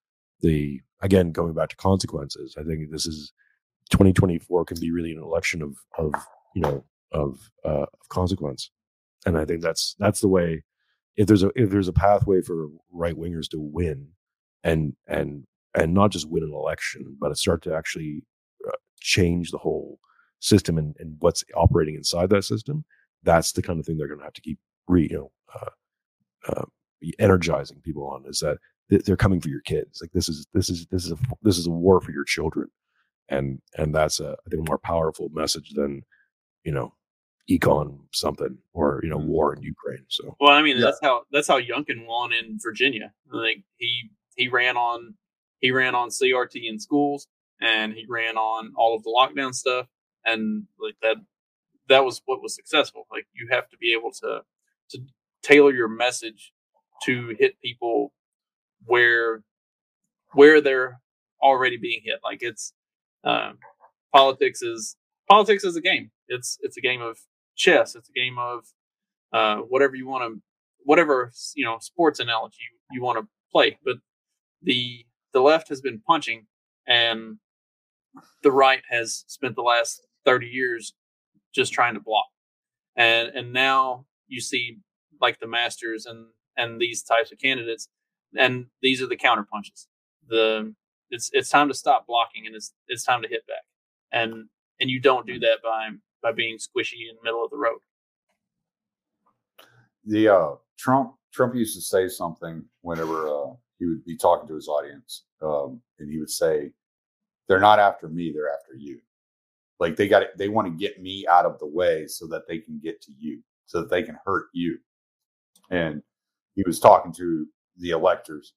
the again going back to consequences. I think this is 2024 can be really an election of of you know of uh, of consequence, and I think that's that's the way. If there's a if there's a pathway for right wingers to win, and and and not just win an election, but start to actually uh, change the whole system and, and what's operating inside that system, that's the kind of thing they're going to have to keep re you know uh, uh, energizing people on. Is that they're coming for your kids. Like this is this is this is a this is a war for your children, and and that's a I think a more powerful message than you know econ something or you know Mm-hmm. war in Ukraine. So Well, I mean, Yeah. that's how that's how Youngkin won in Virginia. Like he he ran on he ran on CRT in schools, and he ran on all of the lockdown stuff, and like that that was what was successful. Like you have to be able to to tailor your message to hit people where where they're already being hit. Like it's um, politics is politics is a game. It's it's a game of chess. It's a game of uh, whatever you want to, whatever you know, sports analogy you, you want to play. But the the left has been punching, and the right has spent the last thirty years just trying to block. And and now you see like the masters and and these types of candidates, and these are the counter punches. The it's it's time to stop blocking, and it's it's time to hit back. And and you don't do that by by being squishy in the middle of the road. the uh, Trump Trump used to say something whenever uh, he would be talking to his audience, um, and he would say, "They're not after me; they're after you. Like they got they want to get me out of the way so that they can get to you, so that they can hurt you." And he was talking to the electors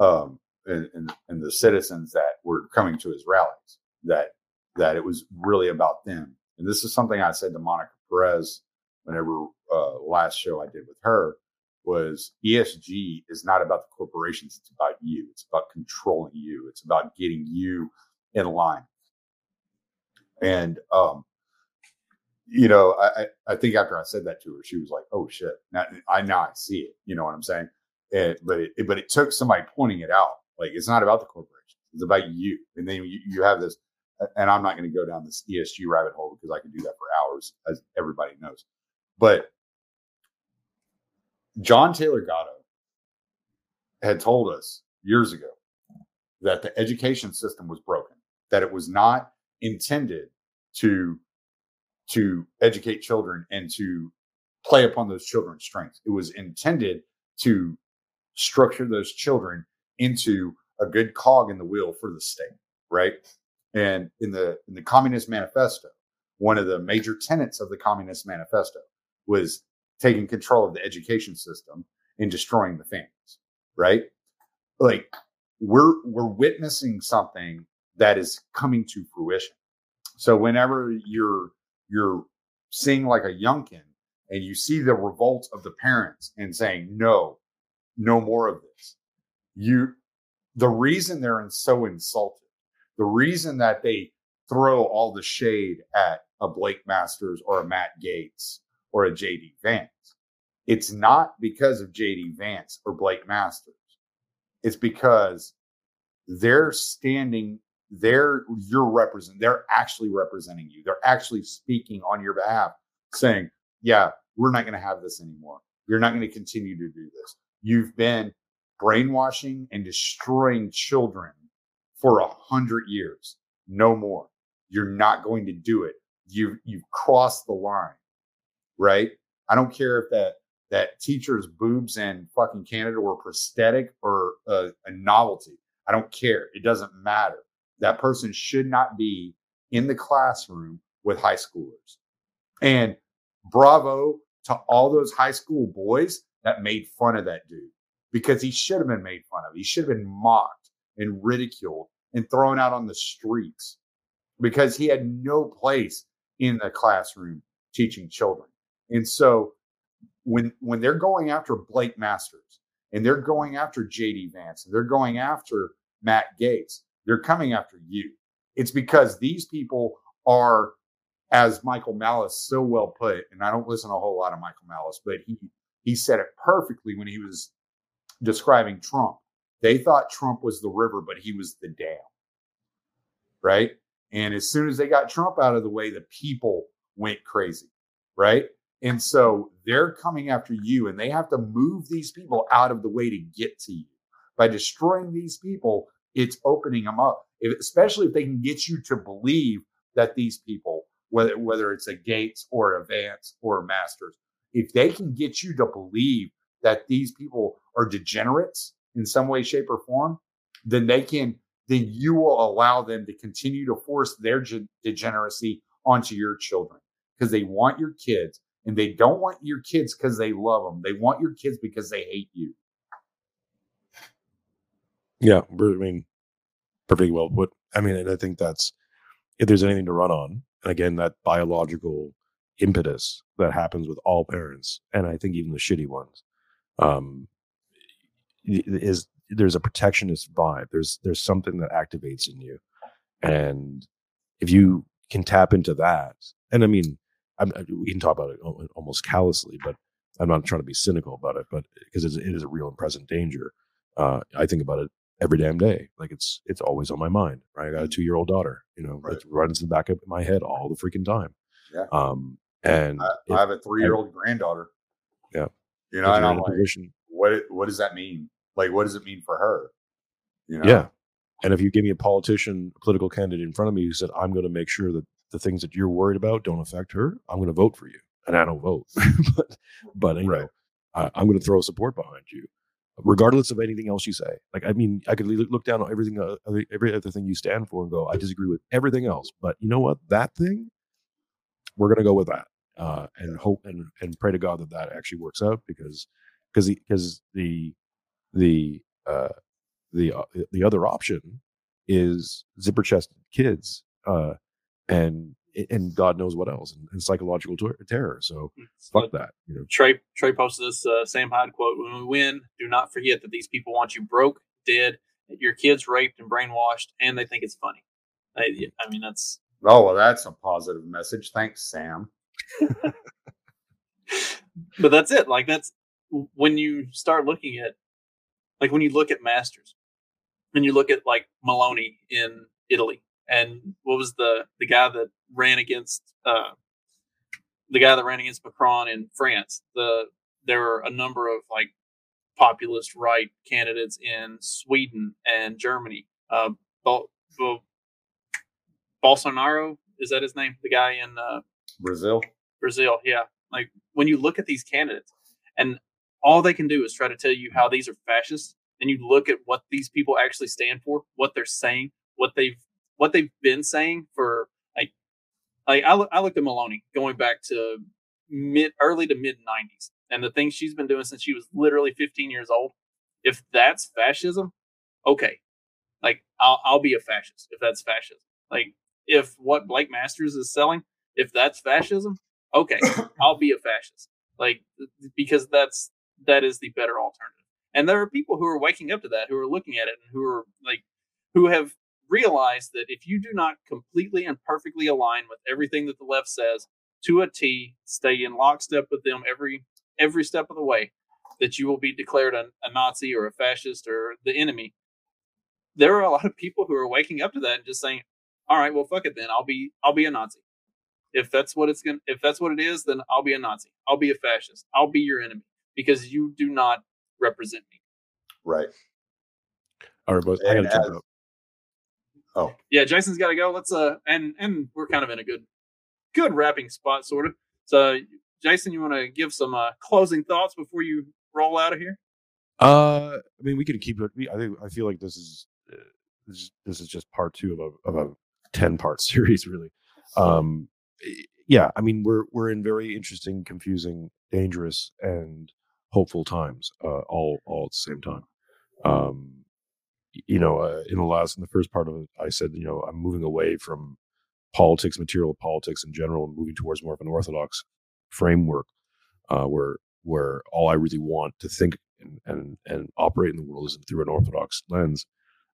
um, and, and and the citizens that were coming to his rallies. That that it was really about them. And this is something I said to Monica Perez whenever uh, last show I did with her was ESG is not about the corporations. It's about you. It's about controlling you. It's about getting you in line. And, um, you know, I, I think after I said that to her, she was like, "Oh shit!" Now I now I see it. You know what I'm saying? And, but it, but it took somebody pointing it out. Like it's not about the corporations. it's about you. And then you, you have this. And I'm not going to go down this ESG rabbit hole because I can do that for hours, as everybody knows. But John Taylor Gatto had told us years ago that the education system was broken, that it was not intended to to educate children and to play upon those children's strengths. It was intended to structure those children into a good cog in the wheel for the state, right? And in the in the Communist Manifesto, one of the major tenets of the Communist Manifesto was taking control of the education system and destroying the families, right? Like we're we're witnessing something that is coming to fruition. So whenever you're you're seeing like a youngkin and you see the revolt of the parents and saying no, no more of this, you the reason they're so insulted, the reason that they throw all the shade at a Blake Masters or a Matt Gaetz or a JD Vance, it's not because of JD Vance or Blake Masters. It's because they're standing they're you're represent they're actually representing you. They're actually speaking on your behalf saying yeah we're not going to have this anymore. You're not going to continue to do this. You've been brainwashing and destroying children for a hundred years no more you're not going to do it you you've crossed the line right i don't care if that that teacher's boobs in fucking canada were prosthetic or a, a novelty I don't care. It doesn't matter. That person should not be in the classroom with high schoolers. And bravo to all those high school boys that made fun of that dude because he should have been made fun of. He should have been mocked and ridiculed and thrown out on the streets because he had no place in the classroom teaching children. And so when when they're going after Blake Masters and they're going after JD Vance and they're going after Matt Gaetz, They're coming after you. It's because these people are, as Michael Malice so well put, and I don't listen a whole lot of Michael Malice, but he he said it perfectly when he was describing Trump. They thought Trump was the river, but he was the dam. Right? And as soon as they got Trump out of the way, the people went crazy. Right? And so they're coming after you, and they have to move these people out of the way to get to you by destroying these people, it's opening them up, if, especially if they can get you to believe that these people, whether, whether it's a Gaetz or a Vance or a Masters, if they can get you to believe that these people are degenerates in some way, shape, or form, then they can, then you will allow them to continue to force their ge- degeneracy onto your children because they want your kids and they don't want your kids because they love them. They want your kids because they hate you. Yeah, I mean, perfectly well put. I mean, and I think that's if there's anything to run on, and again, that biological impetus that happens with all parents, and I think even the shitty ones, um, is there's a protectionist vibe. There's there's something that activates in you, and if you can tap into that, and I mean, I'm, we can talk about it almost callously, but I'm not trying to be cynical about it, but because it is a real and present danger. Uh, I think about it every damn day. Like it's it's always on my mind. Right? I got a mm-hmm. two year old daughter. You know, right. it runs in the back of my head all the freaking time. Yeah. Um, and I, I have a three year old granddaughter. Yeah. You know, and I'm like, position, what what does that mean? Like, what does it mean for her? You know? Yeah. And if you give me a politician, political candidate in front of me who said, "I'm going to make sure that the things that you're worried about don't affect her," I'm going to vote for you, and I don't vote, (laughs) but but you right. know, I, I'm going to throw support behind you regardless of anything else you say. Like, I mean, I could look down on everything, uh, every other thing you stand for, and go, I disagree with everything else. But you know what? That thing, we're going to go with that, uh, and hope and and pray to God that that actually works out because because the because the the uh, the uh, the other option is zipper chested kids, uh, and and God knows what else, and, and psychological ter- terror. So fuck that. You know, Trey Trey posted this uh, Sam Hyde quote: "When we win, do not forget that these people want you broke, dead, your kids raped and brainwashed, and they think it's funny." I, I mean, that's oh well, that's a positive message. Thanks, Sam. (laughs) but that's it. Like that's when you start looking at like when you look at masters and you look at like Meloni in Italy and what was the the guy that ran against uh the guy that ran against Macron in France the there were a number of like populist right candidates in Sweden and Germany uh Bol- Bol- Bolsonaro is that his name the guy in uh Brazil. Brazil. Yeah. Like when you look at these candidates and all they can do is try to tell you how mm-hmm. these are fascists and you look at what these people actually stand for, what they're saying, what they've what they've been saying for like like I, I looked at Meloni going back to mid early to mid 90s and the things she's been doing since she was literally 15 years old. If that's fascism, okay. Like I'll I'll be a fascist if that's fascism. Like if what Blake Masters is selling, if that's fascism, okay, (coughs) I'll be a fascist. Like because that's that is the better alternative. And there are people who are waking up to that, who are looking at it, and who are like, who have realized that if you do not completely and perfectly align with everything that the left says to a T, stay in lockstep with them every every step of the way, that you will be declared a, a Nazi or a fascist or the enemy. There are a (laughs) lot of people who are waking up to that and just saying, "All right, well, fuck it then. I'll be I'll be a Nazi. If that's what it's gonna if that's what it is, then I'll be a Nazi. I'll be a fascist. I'll be your enemy because you do not represent me." Right. All right, boys. I gotta jump as- out. Oh, yeah, Jason's got to go. Let's uh, and and we're kind of in a good, good wrapping spot, sort of. So, Jason, you want to give some uh, closing thoughts before you roll out of here? Uh, I mean, we can keep it. I think I feel like this is uh, this, is- this is just part two of a of a ten part (laughs) series, really. Um, yeah, I mean, we're we're in very interesting, confusing, dangerous, and hopeful times, uh, all all at the same time. Um, you know, uh, in the last in the first part of it, I said, you know, I'm moving away from politics, material politics in general, and moving towards more of an orthodox framework, uh, where where all I really want to think and and, and operate in the world is through an orthodox lens.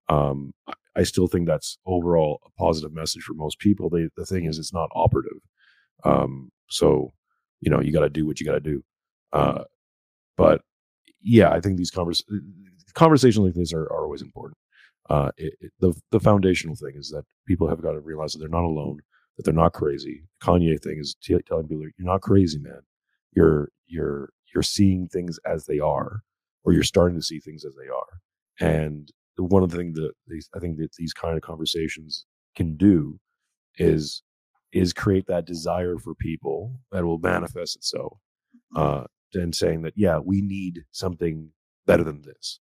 Um, I, still think that's overall a positive message for most people. They, the thing is, it's not operative. Um, so, you know, you got to do what you got to do. Uh, but yeah, I think these convers- conversations like this are, are always important. Uh, it, it- the the foundational thing is that people have got to realize that they're not alone, that they're not crazy. Kanye thing is t- telling people you're not crazy, man. You're you're you're seeing things as they are, or you're starting to see things as they are. And one of the things that these, I think that these kind of conversations can do is is create that desire for people that will manifest itself uh, and saying that yeah we need something better than this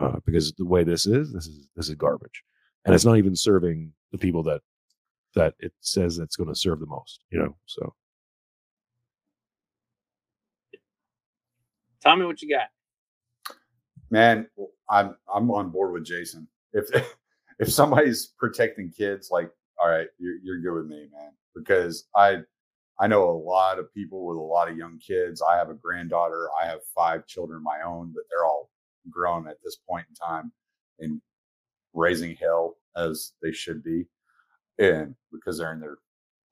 uh, because the way this is this is this is garbage and it's not even serving the people that that it says it's going to serve the most you know so Tell me what you got? man, I'm I'm on board with Jason. If (laughs) if somebody's protecting kids, like, all right, you're you're good with me, man, because I I know a lot of people with a lot of young kids. I have a granddaughter. I have five children of my own, but they're all grown at this point in time and raising hell as they should be, and because they're in their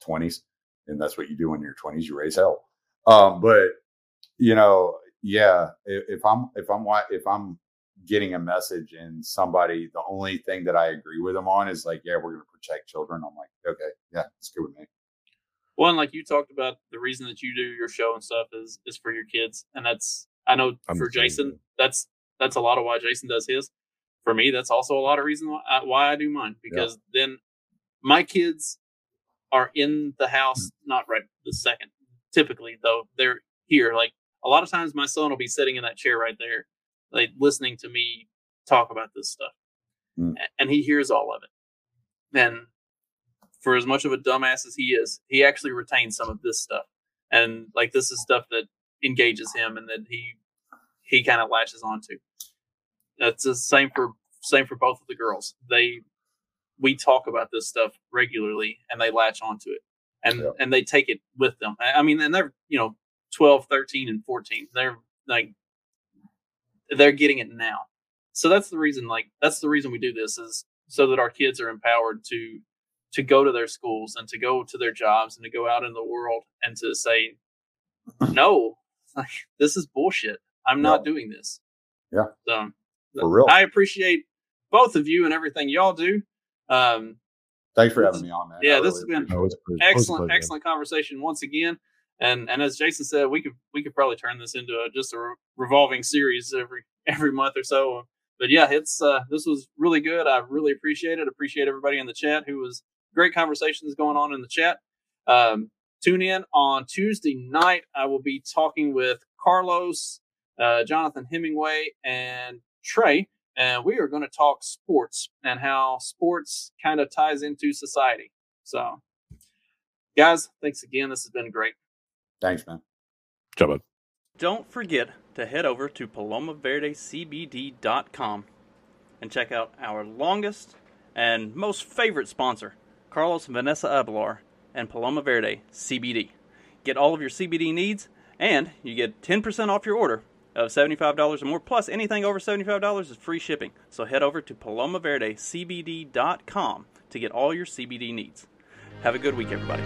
twenties, and that's what you do when you're twenties, you raise hell. Um, but you know, yeah, if, if I'm if I'm if I'm getting a message and somebody, the only thing that I agree with them on is like, yeah, we're going to protect children. I'm like, okay, yeah, it's good with me. One, like you talked about, the reason that you do your show and stuff is is for your kids, and that's I know I'm for Jason, yeah. that's that's a lot of why Jason does his. For me, that's also a lot of reason why I, why I do mine because then my kids are in the house, not right the second. Typically, though, they're here. Like a lot of times, my son will be sitting in that chair right there, like listening to me talk about this stuff, Mm. And he hears all of it. And for as much of a dumbass as he is, he actually retains some of this stuff. And like this is stuff that engages him and that he he kind of latches onto. That's the same for same for both of the girls. They we talk about this stuff regularly and they latch onto it. And Yeah. and they take it with them. I I mean, and they're, you know, 12, 13 and 14. They're like they're getting it now. So that's the reason like that's the reason we do this is so that our kids are empowered to to go to their schools and to go to their jobs and to go out in the world and to say no like this is bullshit i'm not doing this Yeah. so For real. I appreciate both of you and everything y'all do. Um, Thanks for having me on, man. Yeah, I this really has been No, it. it's a pleasure. excellent, Pleasure. excellent conversation once again. And and as Jason said, we could we could probably turn this into a, just a re- revolving series every (laughs) every month or so. But yeah, it's uh, this was really good. I really appreciate it. Appreciate everybody in the chat who was great conversations going on in the chat. Um, tune in on Tuesday night. I will be talking with Carlos, uh, Jonathan Hemingway, and Trey, and we are going to talk sports and how sports kind of ties into society. So, guys, thanks again. This has been great. Thanks, man. Job, bud. Don't forget to head over to palomaverdecbd.com and check out our longest and most favorite sponsor, Carlos Vanessa Abelar and Paloma Verde CBD. Get all of your CBD needs, and you get 10% off your order of $75 or more, plus anything over $75 is free shipping. So head over to palomaverdecbd.com to get all your CBD needs. Have a good week, everybody.